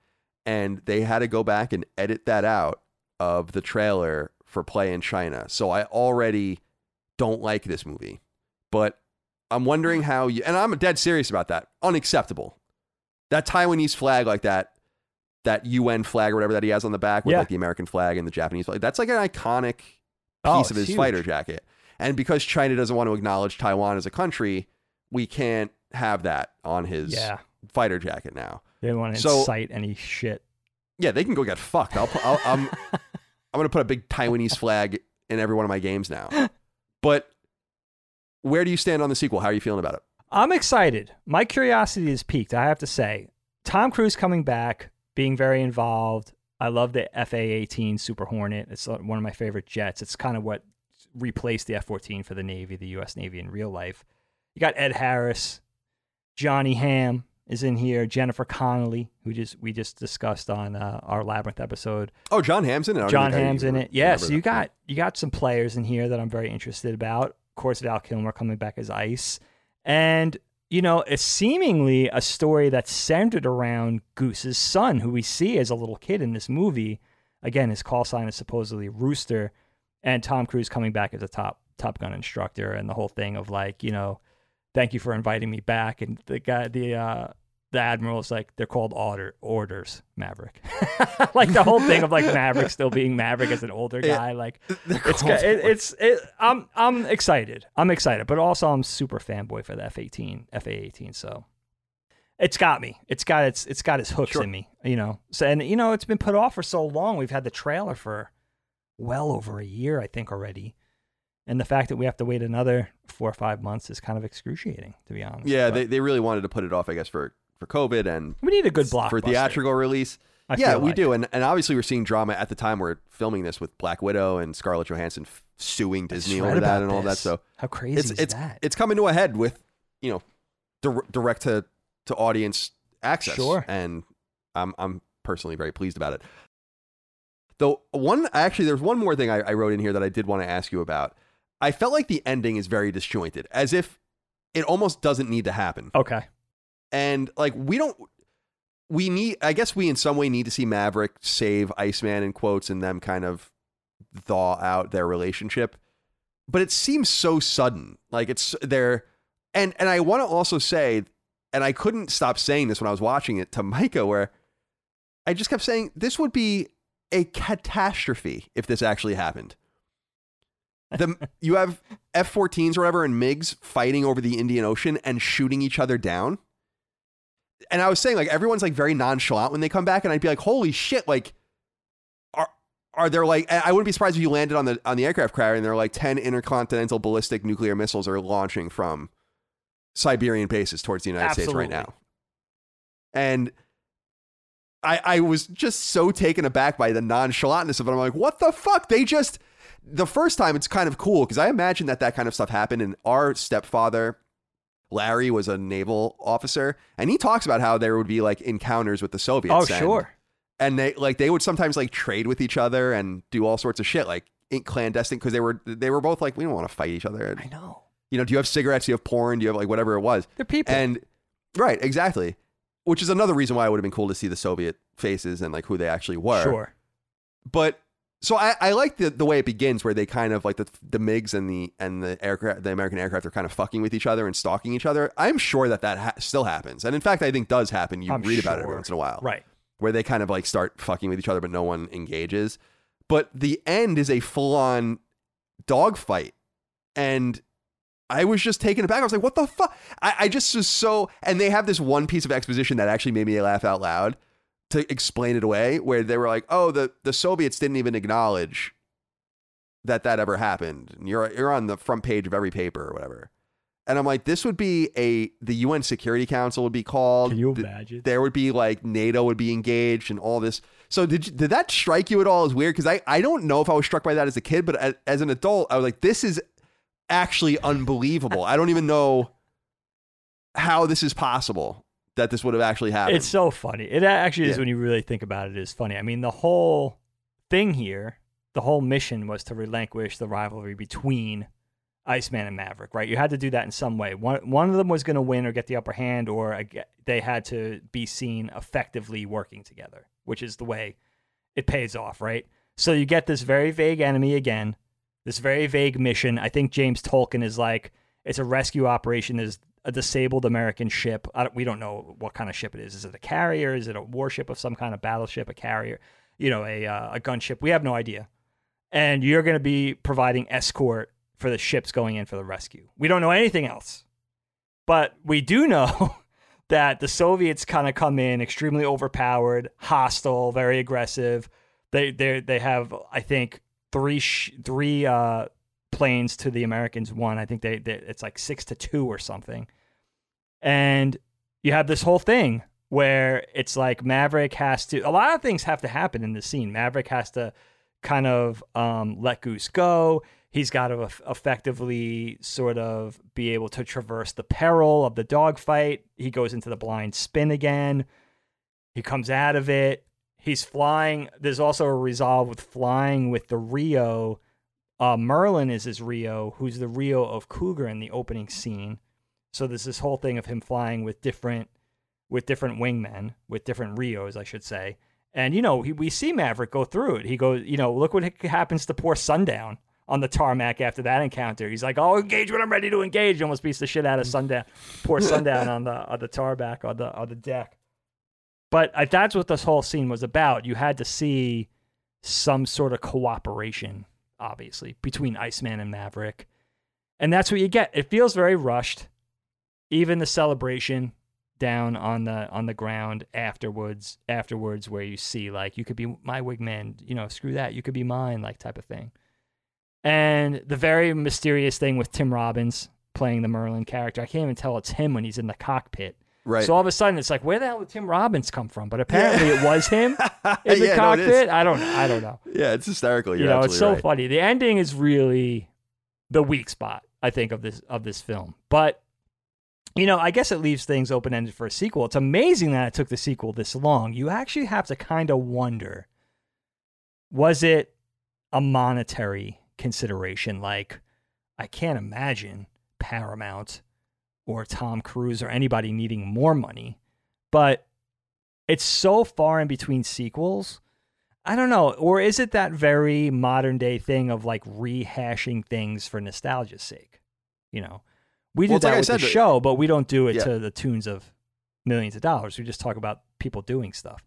And they had to go back and edit that out of the trailer for play in China. So I already don't like this movie. But I'm wondering how you, and I'm dead serious about that. Unacceptable. That Taiwanese flag like that, that UN flag or whatever that he has on the back with Yeah. like the American flag and the Japanese flag, that's like an iconic Oh, piece of it's his fighter jacket. And because China doesn't want to acknowledge Taiwan as a country, we can't have that on his Yeah. fighter jacket now. They don't want to So- incite any shit. Yeah, they can go get fucked. I'll, I'll I'm I'm gonna put a big Taiwanese flag in every one of my games now. But where do you stand on the sequel? How are you feeling about it? I'm excited. My curiosity is peaked, I have to say. Tom Cruise coming back, being very involved. I love the FA 18 Super Hornet. It's uh, one of my favorite jets. It's kind of what replaced the F 14 for the Navy, the U.S. Navy in real life. You got Ed Harris, John Hamm is in here, Jennifer Connelly, who just we just discussed on uh, our Labyrinth episode. Oh, John Hamm's in it. John I in it. Yeah, so you got you got some players in here that I'm very interested about. Course, Val Kilmer coming back as Ice, and you know, it's seemingly a story that's centered around Goose's son, who we see as a little kid in this movie. Again, his call sign is supposedly Rooster, and Tom Cruise coming back as a top Top Gun instructor, and the whole thing of like, you know, thank you for inviting me back, and the guy, the uh, the admiral is like they're called order orders Maverick, like the whole thing of like Maverick still being Maverick as an older guy, like it's. It, it's it, I'm I'm excited. I'm excited, but also I'm super fanboy for the F18, FA18. So it's got me. It's got its it's got its hooks Sure. in me. You know. So and you know it's been put off for so long. We've had the trailer for well over a year, I think already. And the fact that we have to wait another four or five months is kind of excruciating, to be honest. Yeah, But they, they really wanted to put it off, I guess, for for COVID and we need a good blockbuster for theatrical release. I yeah, we like. do, and and obviously we're seeing drama at the time we're filming this with Black Widow and Scarlett Johansson f- suing Disney over that and all that. So how crazy it's is it's that? it's coming to a head with you know dir- direct to to audience access. Sure. and I'm I'm personally very pleased about it. Though one actually, there's one more thing I, I wrote in here that I did want to ask you about. I felt like the ending is very disjointed, as if it almost doesn't need to happen. okay. And like we don't we need I guess we in some way need to see Maverick save Iceman in quotes and them kind of thaw out their relationship. But it seems so sudden. Like it's there and and I want to also say and I couldn't stop saying this when I was watching it to Micah where I just kept saying this would be a catastrophe if this actually happened. The you have F-14s or whatever and MiGs fighting over the Indian Ocean and shooting each other down. And I was saying like everyone's like very nonchalant when they come back, and I'd be like, holy shit, like are are there like I wouldn't be surprised if you landed on the on the aircraft carrier and there are like ten intercontinental ballistic nuclear missiles are launching from Siberian bases towards the United States right now. And I I was just so taken aback by the nonchalantness of it. I'm like, what the fuck? They just the first time it's kind of cool because I imagine that that kind of stuff happened. And our stepfather, Larry, was a naval officer, and he talks about how there would be like encounters with the Soviets. Oh, and- sure. and they like they would sometimes like trade with each other and do all sorts of shit like in clandestine because they were they were both like we don't want to fight each other. I know. You know, do you have cigarettes? Do you have porn? Do you have like whatever it was? They're people. And right, exactly. which is another reason why it would have been cool to see the Soviet faces and like who they actually were. Sure. But so I, I like the, the way it begins where they kind of like the the MiGs and the and the aircraft the American aircraft are kind of fucking with each other and stalking each other. I'm sure that that ha- still happens, and in fact, I think does happen. You I'm read about it every once in a while, Right. Where they kind of like start fucking with each other, but no one engages. But the end is a full on dogfight, and I was just taken aback. I was like, "What the fuck?" I, I just was so. And they have this one piece of exposition that actually made me laugh out loud to explain it away, where they were like, "Oh, the the Soviets didn't even acknowledge that that ever happened. And you're you're on the front page of every paper or whatever." And I'm like, this would be a the UN Security Council would be called. Can you imagine? There would be like NATO would be engaged and all this. So did you, did that strike you at all as weird? Because I I don't know if I was struck by that as a kid, but as, as an adult, I was like, this is actually unbelievable. I don't even know how this is possible that this would have actually happened. It's so funny. It actually is Yeah. when you really think about it, it. Is funny. I mean, the whole thing here, the whole mission was to relinquish the rivalry between Iceman and Maverick. Right? You had to do that in some way. One one of them was going to win or get the upper hand, or they had to be seen effectively working together, which is the way it pays off. Right? So you get this very vague enemy again, this very vague mission. I think James Tolkan is like it's a rescue operation. There's a disabled American ship. Don't, we don't know what kind of ship it is. Is it a carrier? Is it a warship of some kind of battleship? A carrier? You know, a uh, a gunship? We have no idea. And you're going to be providing escort for the ships going in for the rescue. We don't know anything else, but we do know that the Soviets kind of come in extremely overpowered, hostile, very aggressive. They they they have I think three sh- three uh, planes to the Americans one. I think they, they it's like six to two or something. And you have this whole thing where it's like Maverick has to a lot of things have to happen in this scene. Maverick has to kind of um, let Goose go. He's got to effectively sort of be able to traverse the peril of the dogfight. He goes into the blind spin again. He comes out of it. He's flying. There's also a resolve with flying with the Rio. Uh, Merlin is his Rio, who's the Rio of Cougar in the opening scene. So there's this whole thing of him flying with different, with different wingmen, with different Rios, I should say. And you know, he, we see Maverick go through it. He goes, you know, look what happens to poor Sundown on the tarmac after that encounter. He's like, "Oh, engage when I'm ready to engage." Almost beats the shit out of Sundown. poor Sundown on the on the tarmac on the on the deck. But uh, that's what this whole scene was about. You had to see some sort of cooperation, obviously, between Iceman and Maverick, and that's what you get. It feels very rushed. Even the celebration down on the on the ground afterwards afterwards where you see like you could be my wingman you know screw that you could be mine like type of thing and the very mysterious thing with tim robbins playing the merlin character i can't even tell it's him when he's in the cockpit right. so all of a sudden it's like where the hell did tim robbins come from? But apparently it was him in the Yeah, no, cockpit. I don't i don't know. Yeah, it's hysterical. you You're know it's so right. funny. The ending is really the weak spot i think of this of this film. But you know i guess it leaves things open-ended for a sequel. It's amazing that it took the sequel this long. You actually have to kind of wonder was it a monetary consideration? Like i can't imagine paramount or tom cruise or anybody needing more money but it's so far in between sequels I don't know. Or is it that very modern day thing of like rehashing things for nostalgia's sake? You know, we do Well, it's that like with the show, but we don't do it Yeah. to the tunes of millions of dollars. We just talk about people doing stuff.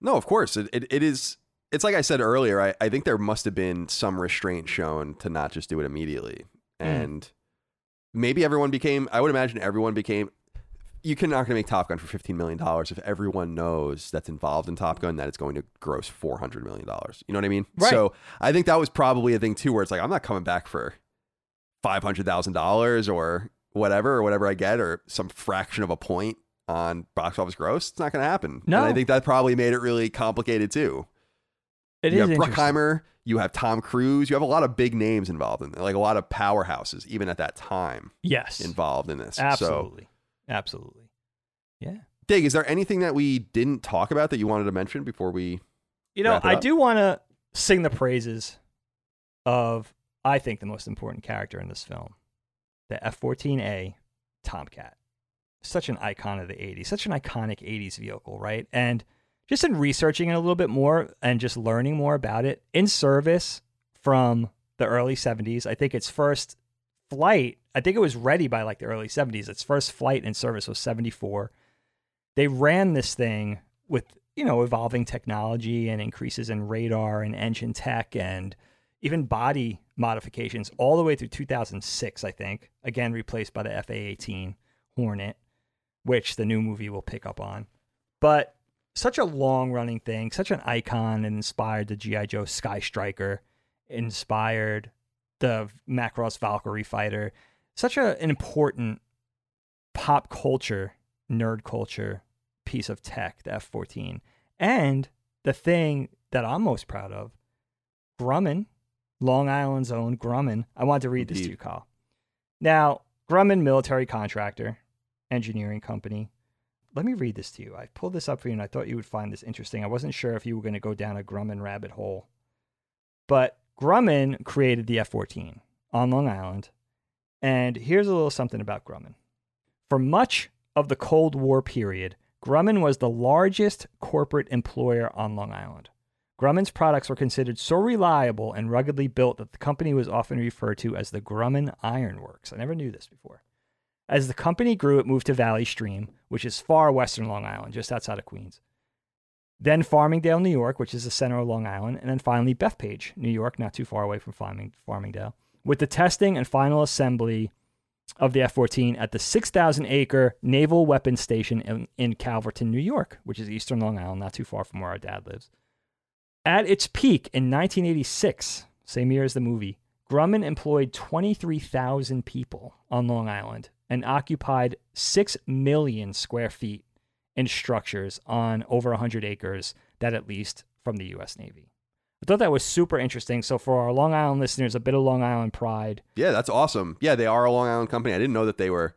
No, of course. It, it, it is. It's like I said earlier. I, I think there must have been some restraint shown to not just do it immediately. Mm. And maybe everyone became, I would imagine everyone became, you cannot going to make Top Gun for $15 million if everyone knows that's involved in Top Gun that it's going to gross $400 million. You know what I mean? Right. So I think that was probably a thing too, where it's like, I'm not coming back for $500,000 or whatever, or whatever I get, or some fraction of a point on box office gross. It's not going to happen. No. And I think that probably made it really complicated too. It you is have. Bruckheimer, you have Tom Cruise, you have a lot of big names involved in it, like a lot of powerhouses, even at that time, Yes. involved in this. So, Absolutely. Absolutely. Yeah. Dig, is there anything that we didn't talk about that you wanted to mention before we? You know, I up. do want to sing the praises of, I think, the most important character in this film the F 14A Tomcat. such an icon of the 80s, such an iconic 80s vehicle, right? And just in researching it a little bit more and just learning more about it, in service from the early 70s, I think its first flight, I think it was ready by like the early 70s. Its first flight in service was 74. They ran this thing with, you know, evolving technology and increases in radar and engine tech and even body modifications all the way through 2006, I think. Again, replaced by the FA 18 Hornet, which the new movie will pick up on. But such a long running thing, such an icon, and inspired the G.I. Joe Sky Striker, inspired the Macross Valkyrie fighter. Such a, an important pop culture, nerd culture piece of tech, the F 14. And the thing that I'm most proud of, Grumman, Long Island's own Grumman. I want to read this to you, Kyle. Now, Grumman Military Contractor, Engineering Company. Let me read this to you. I pulled this up for you and I thought you would find this interesting. I wasn't sure if you were going to go down a Grumman rabbit hole. But Grumman created the F 14 on Long Island. And here's a little something about Grumman. For much of the Cold War period, Grumman was the largest corporate employer on Long Island. Grumman's products were considered so reliable and ruggedly built that the company was often referred to as the Grumman Iron Works. I never knew this before. As the company grew, it moved to Valley Stream, which is far western Long Island, just outside of Queens. Then Farmingdale, New York, which is the center of Long Island. And then finally Bethpage, New York, not too far away from Farming, Farmingdale. With the testing and final assembly of the F 14 at the 6,000 acre Naval Weapons Station in, in Calverton, New York, which is eastern Long Island, not too far from where our dad lives. At its peak in 1986, same year as the movie, Grumman employed 23,000 people on Long Island and occupied 6 million square feet in structures on over 100 acres that at least from the U.S. Navy. I thought that was super interesting. So for our Long Island listeners, a bit of Long Island pride. Yeah, that's awesome. Yeah, they are a Long Island company. I didn't know that they were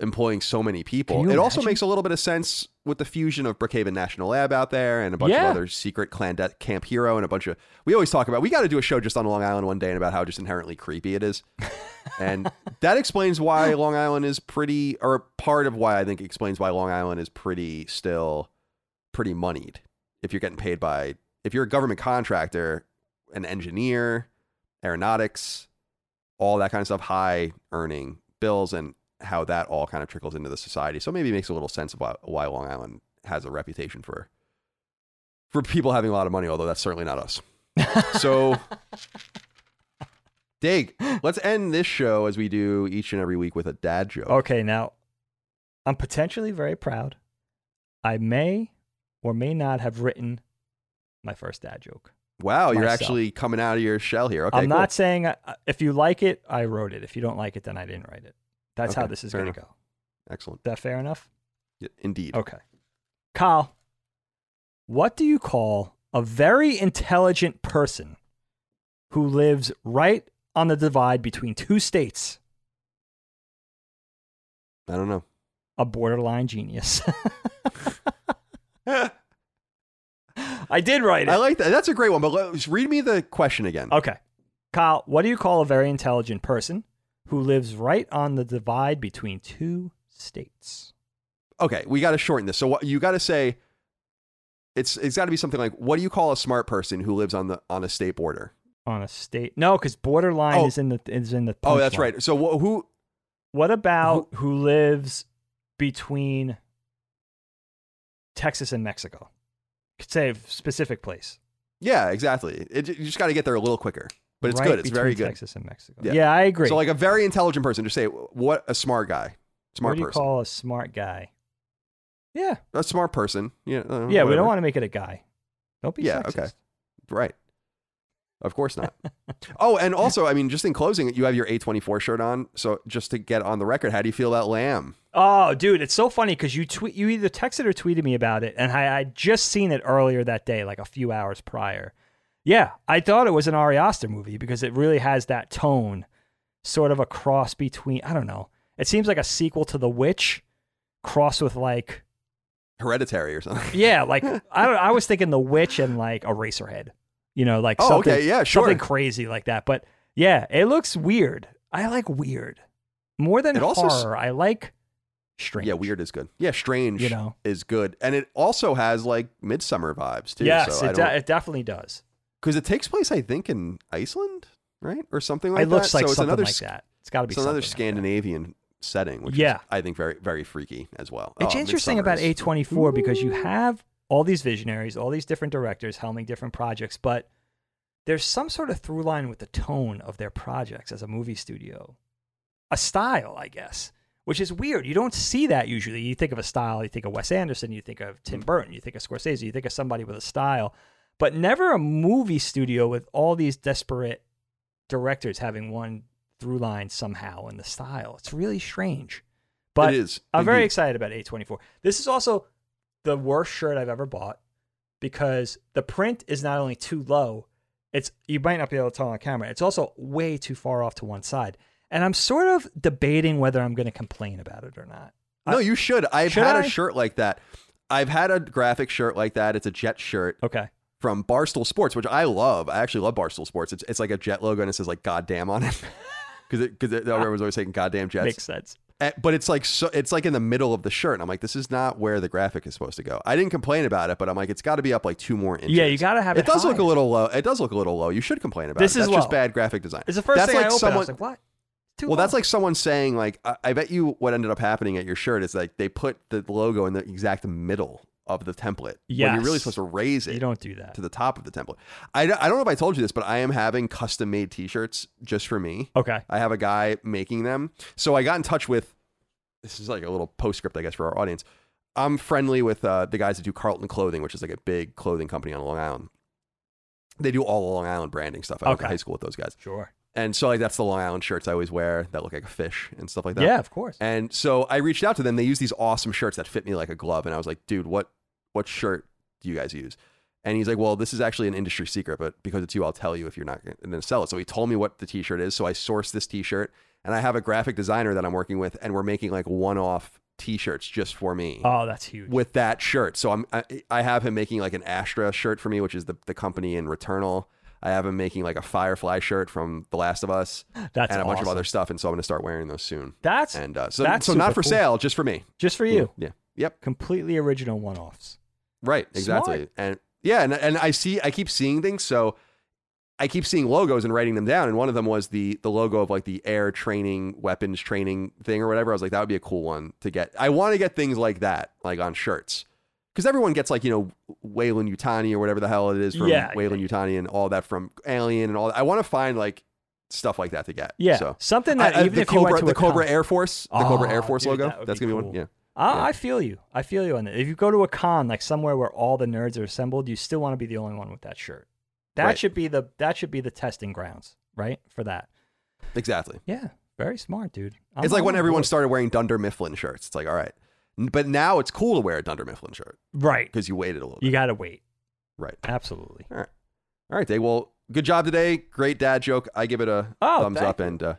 employing so many people. It also makes a little bit of sense with the fusion of Brookhaven National Lab out there and a bunch Yeah. of other secret clandestine Camp Hero and a bunch of. We always talk about. We got to do a show just on Long Island one day and about how just inherently creepy it is, and that explains why Long Island is pretty, or part of why I think explains why Long Island is pretty still pretty moneyed. If you're getting paid by, if you're a government contractor, an engineer, aeronautics, all that kind of stuff, high earning bills, and how that all kind of trickles into the society. So maybe it makes a little sense of why, Long Island has a reputation for for people having a lot of money, although that's certainly not us. So, Dig, let's end this show as we do each and every week with a dad joke. Okay, now I'm potentially very proud. I may or may not have written my first dad joke. Wow, you're actually coming out of your shell here. Okay, I'm cool. not saying if you like it, I wrote it. If you don't like it, then I didn't write it. That's how this is going to go. excellent. Is that fair enough? Yeah, indeed. Okay. Kyle, what do you call a very intelligent person who lives right on the divide between two states? I don't know. A borderline genius. I did write it. I like that. That's a great one. But let, read me the question again. Okay. Kyle, what do you call a very intelligent person who lives right on the divide between two states? okay, we got to shorten this. So what you got to say it's it's got to be something like what do you call a smart person who lives on the on a state border? On a state? No, because borderline Oh. is in the is in the. Oh, that's punchline. right. So wh- who What about who lives between Texas and Mexico? Could say a specific place. Yeah, exactly. It, you just got to get there a little quicker. But it's Right good. It's very good. Texas and Mexico. Yeah. Yeah, I agree. So like a very intelligent person just say what a smart guy. Smart what do you person. call a smart guy? Yeah, a smart person. Yeah. uh, yeah. We don't want to make it a guy. Don't be Yeah, sexist. okay. Right. Of course not. oh, and also, I mean, just in closing, you have your A24 shirt on. So just to get on the record, how do you feel about Lamb? Oh, dude, it's so funny because you tweet, you either texted or tweeted me about it, and I I just seen it earlier that day, like a few hours prior. Yeah, I thought it was an Ari Aster movie because it really has that tone, sort of a cross between I don't know. It seems like a sequel to The Witch, cross with like Hereditary or something. yeah, like I don't. I was thinking The Witch and like Eraserhead, you know, like Oh, something, okay, yeah, sure. something crazy like that. But yeah, it looks weird. I like weird more than It also horror. I like strange. Yeah, weird is good. Yeah, strange You know? is good, and it also has like Midsommar vibes too. Yes, so I it, de- it definitely does. Because it takes place, I think, in Iceland, right, or something like it looks that. like so it's something another like that. It's got to be It's another something like. Scandinavian setting, which Yeah. is, I think very very freaky as well. It's Oh, interesting about A24 because you have all these visionaries, all these different directors helming different projects, but there's some sort of through line with the tone of their projects as a movie studio. A style, I guess, which is weird. You don't see that usually. You think of a style, you think of Wes Anderson, you think of Tim mm. Burton, you think of Scorsese, you think of somebody with a style, but never a movie studio with all these desperate directors having one through line somehow in the style. It's really strange. But it is. I'm very excited about A24. This is also the worst shirt I've ever bought because the print is not only too low, it's you might not be able to tell on camera. It's also way too far off to one side. And I'm sort of debating whether I'm going to complain about it or not. No, you should. I've Should had I? a shirt like that. I've had a graphic shirt like that. It's a jet shirt Okay. From Barstool Sports, which I love. I actually love Barstool Sports. It's it's like a jet logo and it says like "goddamn" on it because because everyone's always saying "goddamn jets." Makes sense. Eh, but it's like so it's like in the middle of the shirt. And I'm like, this is not where the graphic is supposed to go. I didn't complain about it, but I'm like, it's got to be up like two more inches. Yeah, you gotta have it does look a little low. It does look a little low. You should complain about This it. is That's just bad graphic design. It's the first that's thing like I opened. someone, I was like, what? Too well, that's like someone saying like, I, I bet you what ended up happening at your shirt is like they put the logo in the exact middle of the template. When you're really supposed to raise it you don't do that. to the top of the template. I, I don't know if I told you this, but I am having custom made t-shirts just for me. Okay. I have a guy making them. So I got in touch with this is like a little postscript, I guess, for our audience. I'm friendly with uh, the guys that do Carlton Clothing, which is like a big clothing company on Long Island. They do all the Long Island branding stuff. I went to high school with those guys. Sure. And so like that's the Long Island shirts I always wear that look like a fish and stuff like that. Yeah, of course. And so I reached out to them. They use these awesome shirts that fit me like a glove. And I was like, dude, what what shirt do you guys use? And he's like, well, this is actually an industry secret, but because it's you, I'll tell you if you're not going to sell it. So he told me what the t-shirt is. So I sourced this t-shirt and I have a graphic designer that I'm working with and we're making like one-off t-shirts just for me Oh, that's huge. with that shirt. So I'm I, I have him making like an Astra shirt for me, which is the, the company in Returnal. I have him making like a Firefly shirt from The Last of Us That's and a bunch of other stuff. And so I'm going to start wearing those soon. That's And uh, so, that's so not for cool. sale, just for me. Just for you. Yeah. Yep. Completely original one-offs. Right. Exactly. Smart. And yeah, and and I see I keep seeing things. So I keep seeing logos and writing them down. And one of them was the the logo of like the air training weapons training thing or whatever. I was like, that would be a cool one to get. I want to get things like that, like on shirts. Because everyone gets like, you know, Weyland Yutani or whatever the hell it is from Yeah, Weyland Yutani and all that from Alien and all that. I want to find like stuff like that to get. Yeah. So Something that I- I- even the if you Cobra, went to the Cobra con- Air Force, the Cobra Oh, Air Force dude, logo. that That's gonna be cool. one. Yeah. I, Yeah. I feel you. I feel you on that. If you go to a con, like somewhere where all the nerds are assembled, you still want to be the only one with that shirt. That Right. should be the that should be the testing grounds, right? For that. Exactly. Yeah. Very smart, dude. I'm- it's like when everyone board. started wearing Dunder Mifflin shirts. It's like, all right. But now it's cool to wear a Dunder Mifflin shirt Right. because you waited a little You got to wait. right. Absolutely. All right. All right, Dave. Well, good job today. Great dad joke. I give it a Oh, thumbs up you. and uh,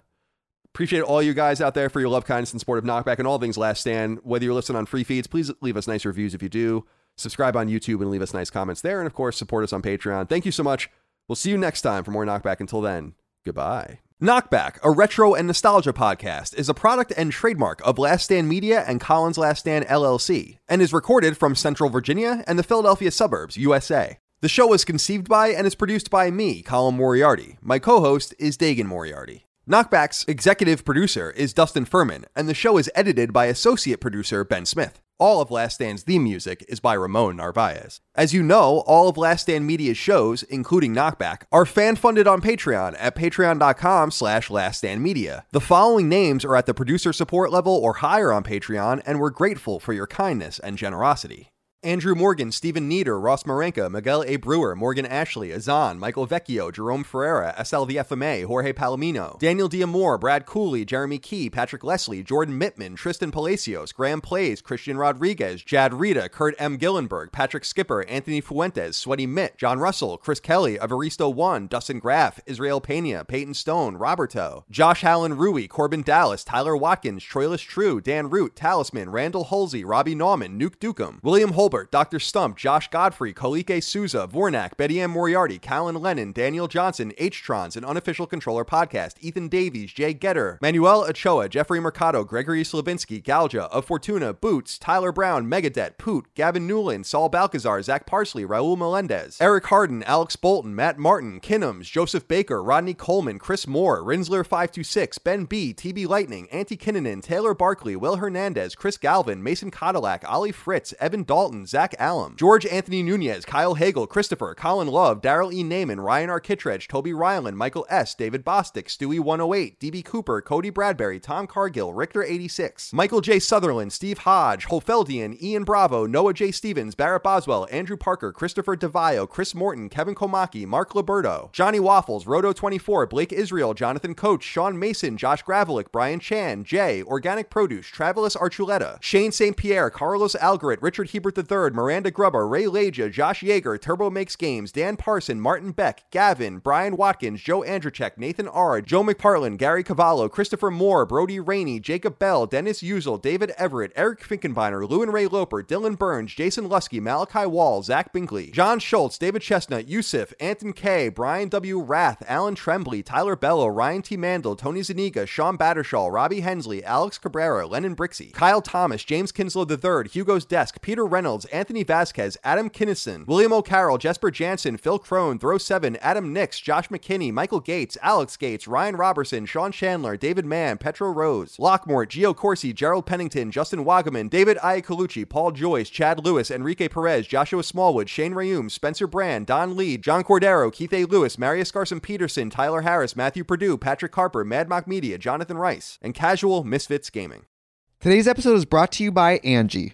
appreciate all you guys out there for your love, kindness, and support of Knockback and all things Last Stand. Whether you're listening on free feeds, please leave us nice reviews if you do. Subscribe on YouTube and leave us nice comments there. And of course, support us on Patreon. Thank you so much. We'll see you next time for more Knockback. Until then, goodbye. Knockback, a retro and nostalgia podcast, is a product and trademark of Last Stand Media and Colin's Last Stand LLC, and is recorded from Central Virginia and the Philadelphia suburbs, USA. The show was conceived by and is produced by me, Colin Moriarty. My co host is Dagan Moriarty. Knockback's executive producer is Dustin Furman, and the show is edited by associate producer Ben Smith. All of Last Stand's theme music is by Ramon Narvaez. As you know, all of Last Stand Media's shows, including Knockback, are fan-funded on Patreon at patreon.com slash laststandmedia. The following names are at the producer support level or higher on Patreon, and we're grateful for your kindness and generosity. Andrew Morgan, Stephen Nieder, Ross Marenka, Miguel A. Brewer, Morgan Ashley, Azan, Michael Vecchio, Jerome Ferreira, SLVFMA, Jorge Palomino, Daniel Diamore, Brad Cooley, Jeremy Key, Patrick Leslie, Jordan Mittman, Tristan Palacios, Graham Plays, Christian Rodriguez, Jad Rita, Kurt M. Gillenberg, Patrick Skipper, Anthony Fuentes, Sweaty Mitt, John Russell, Chris Kelly, Evaristo One, Dustin Graff, Israel Pena, Peyton Stone, Roberto, Josh Allen Rui, Corbin Dallas, Tyler Watkins, Troilus True, Dan Root, Talisman, Randall Halsey, Robbie Nauman, Nuke Dukem, William Holbrook, Dr. Stump, Josh Godfrey, Kolike Souza, Vornak, Betty Ann Moriarty, Callan Lennon, Daniel Johnson, H-Trons, an unofficial controller podcast, Ethan Davies, Jay Getter, Manuel Ochoa, Jeffrey Mercado, Gregory Slavinsky, Galja, Of Fortuna, Boots, Tyler Brown, Megadet, Poot, Gavin Newland, Saul Balcazar, Zach Parsley, Raul Melendez, Eric Harden, Alex Bolton, Matt Martin, Kinnums, Joseph Baker, Rodney Coleman, Chris Moore, Rinsler526, Ben B, TB Lightning, Auntie Kinnanen, Taylor Barkley, Will Hernandez, Chris Galvin, Mason Cadillac, Ollie Fritz, Evan Dalton, Zach Allum, George Anthony Nunez, Kyle Hagel, Christopher, Colin Love, Daryl E. Naiman, Ryan R. Kittredge, Toby Ryland, Michael S., David Bostick, Stewie108, DB Cooper, Cody Bradbury, Tom Cargill, Richter86, Michael J. Sutherland, Steve Hodge, Holfeldian, Ian Bravo, Noah J. Stevens, Barrett Boswell, Andrew Parker, Christopher DeVio, Chris Morton, Kevin Komaki, Mark Liberto, Johnny Waffles, Roto24, Blake Israel, Jonathan Coach, Sean Mason, Josh Gravelick, Brian Chan, Jay, Organic Produce, Travis Archuleta, Shane St. Pierre, Carlos Algarit, Richard Hebert III, Miranda Grubber, Ray Leja, Josh Yeager, Turbo Makes Games, Dan Parson, Martin Beck, Gavin, Brian Watkins, Joe Andrzejczyk, Nathan R., Joe McPartlin, Gary Cavallo, Christopher Moore, Brody Rainey, Jacob Bell, Dennis Uzel, David Everett, Eric Finkenbeiner, Lou and Ray Loper, Dylan Burns, Jason Lusky, Malachi Wall, Zach Binkley, John Schultz, David Chestnut, Yusuf, Anton K, Brian W. Rath, Alan Trembley, Tyler Bello, Ryan T. Mandel, Tony Zaniga, Sean Battershaw, Robbie Hensley, Alex Cabrera, Lennon Brixey, Kyle Thomas, James Kinslow III, Hugo's Desk, Peter Reynolds, Anthony Vasquez, Adam Kinnison, William O'Carroll, Jesper Jansen, Phil Crone, Throw 7, Adam Nix, Josh McKinney, Michael Gates, Alex Gates, Ryan Robertson, Sean Chandler, David Mann, Petro Rose, Lockmore, Gio Corsi, Gerald Pennington, Justin Wagaman, David Iacolucci, Paul Joyce, Chad Lewis, Enrique Perez, Joshua Smallwood, Shane Rayum, Spencer Brand, Don Lee, John Cordero, Keith A. Lewis, Marius Garson Peterson, Tyler Harris, Matthew Purdue, Patrick Harper, Mad Mock Media, Jonathan Rice, and Casual Misfits Gaming. Today's episode is brought to you by Angi.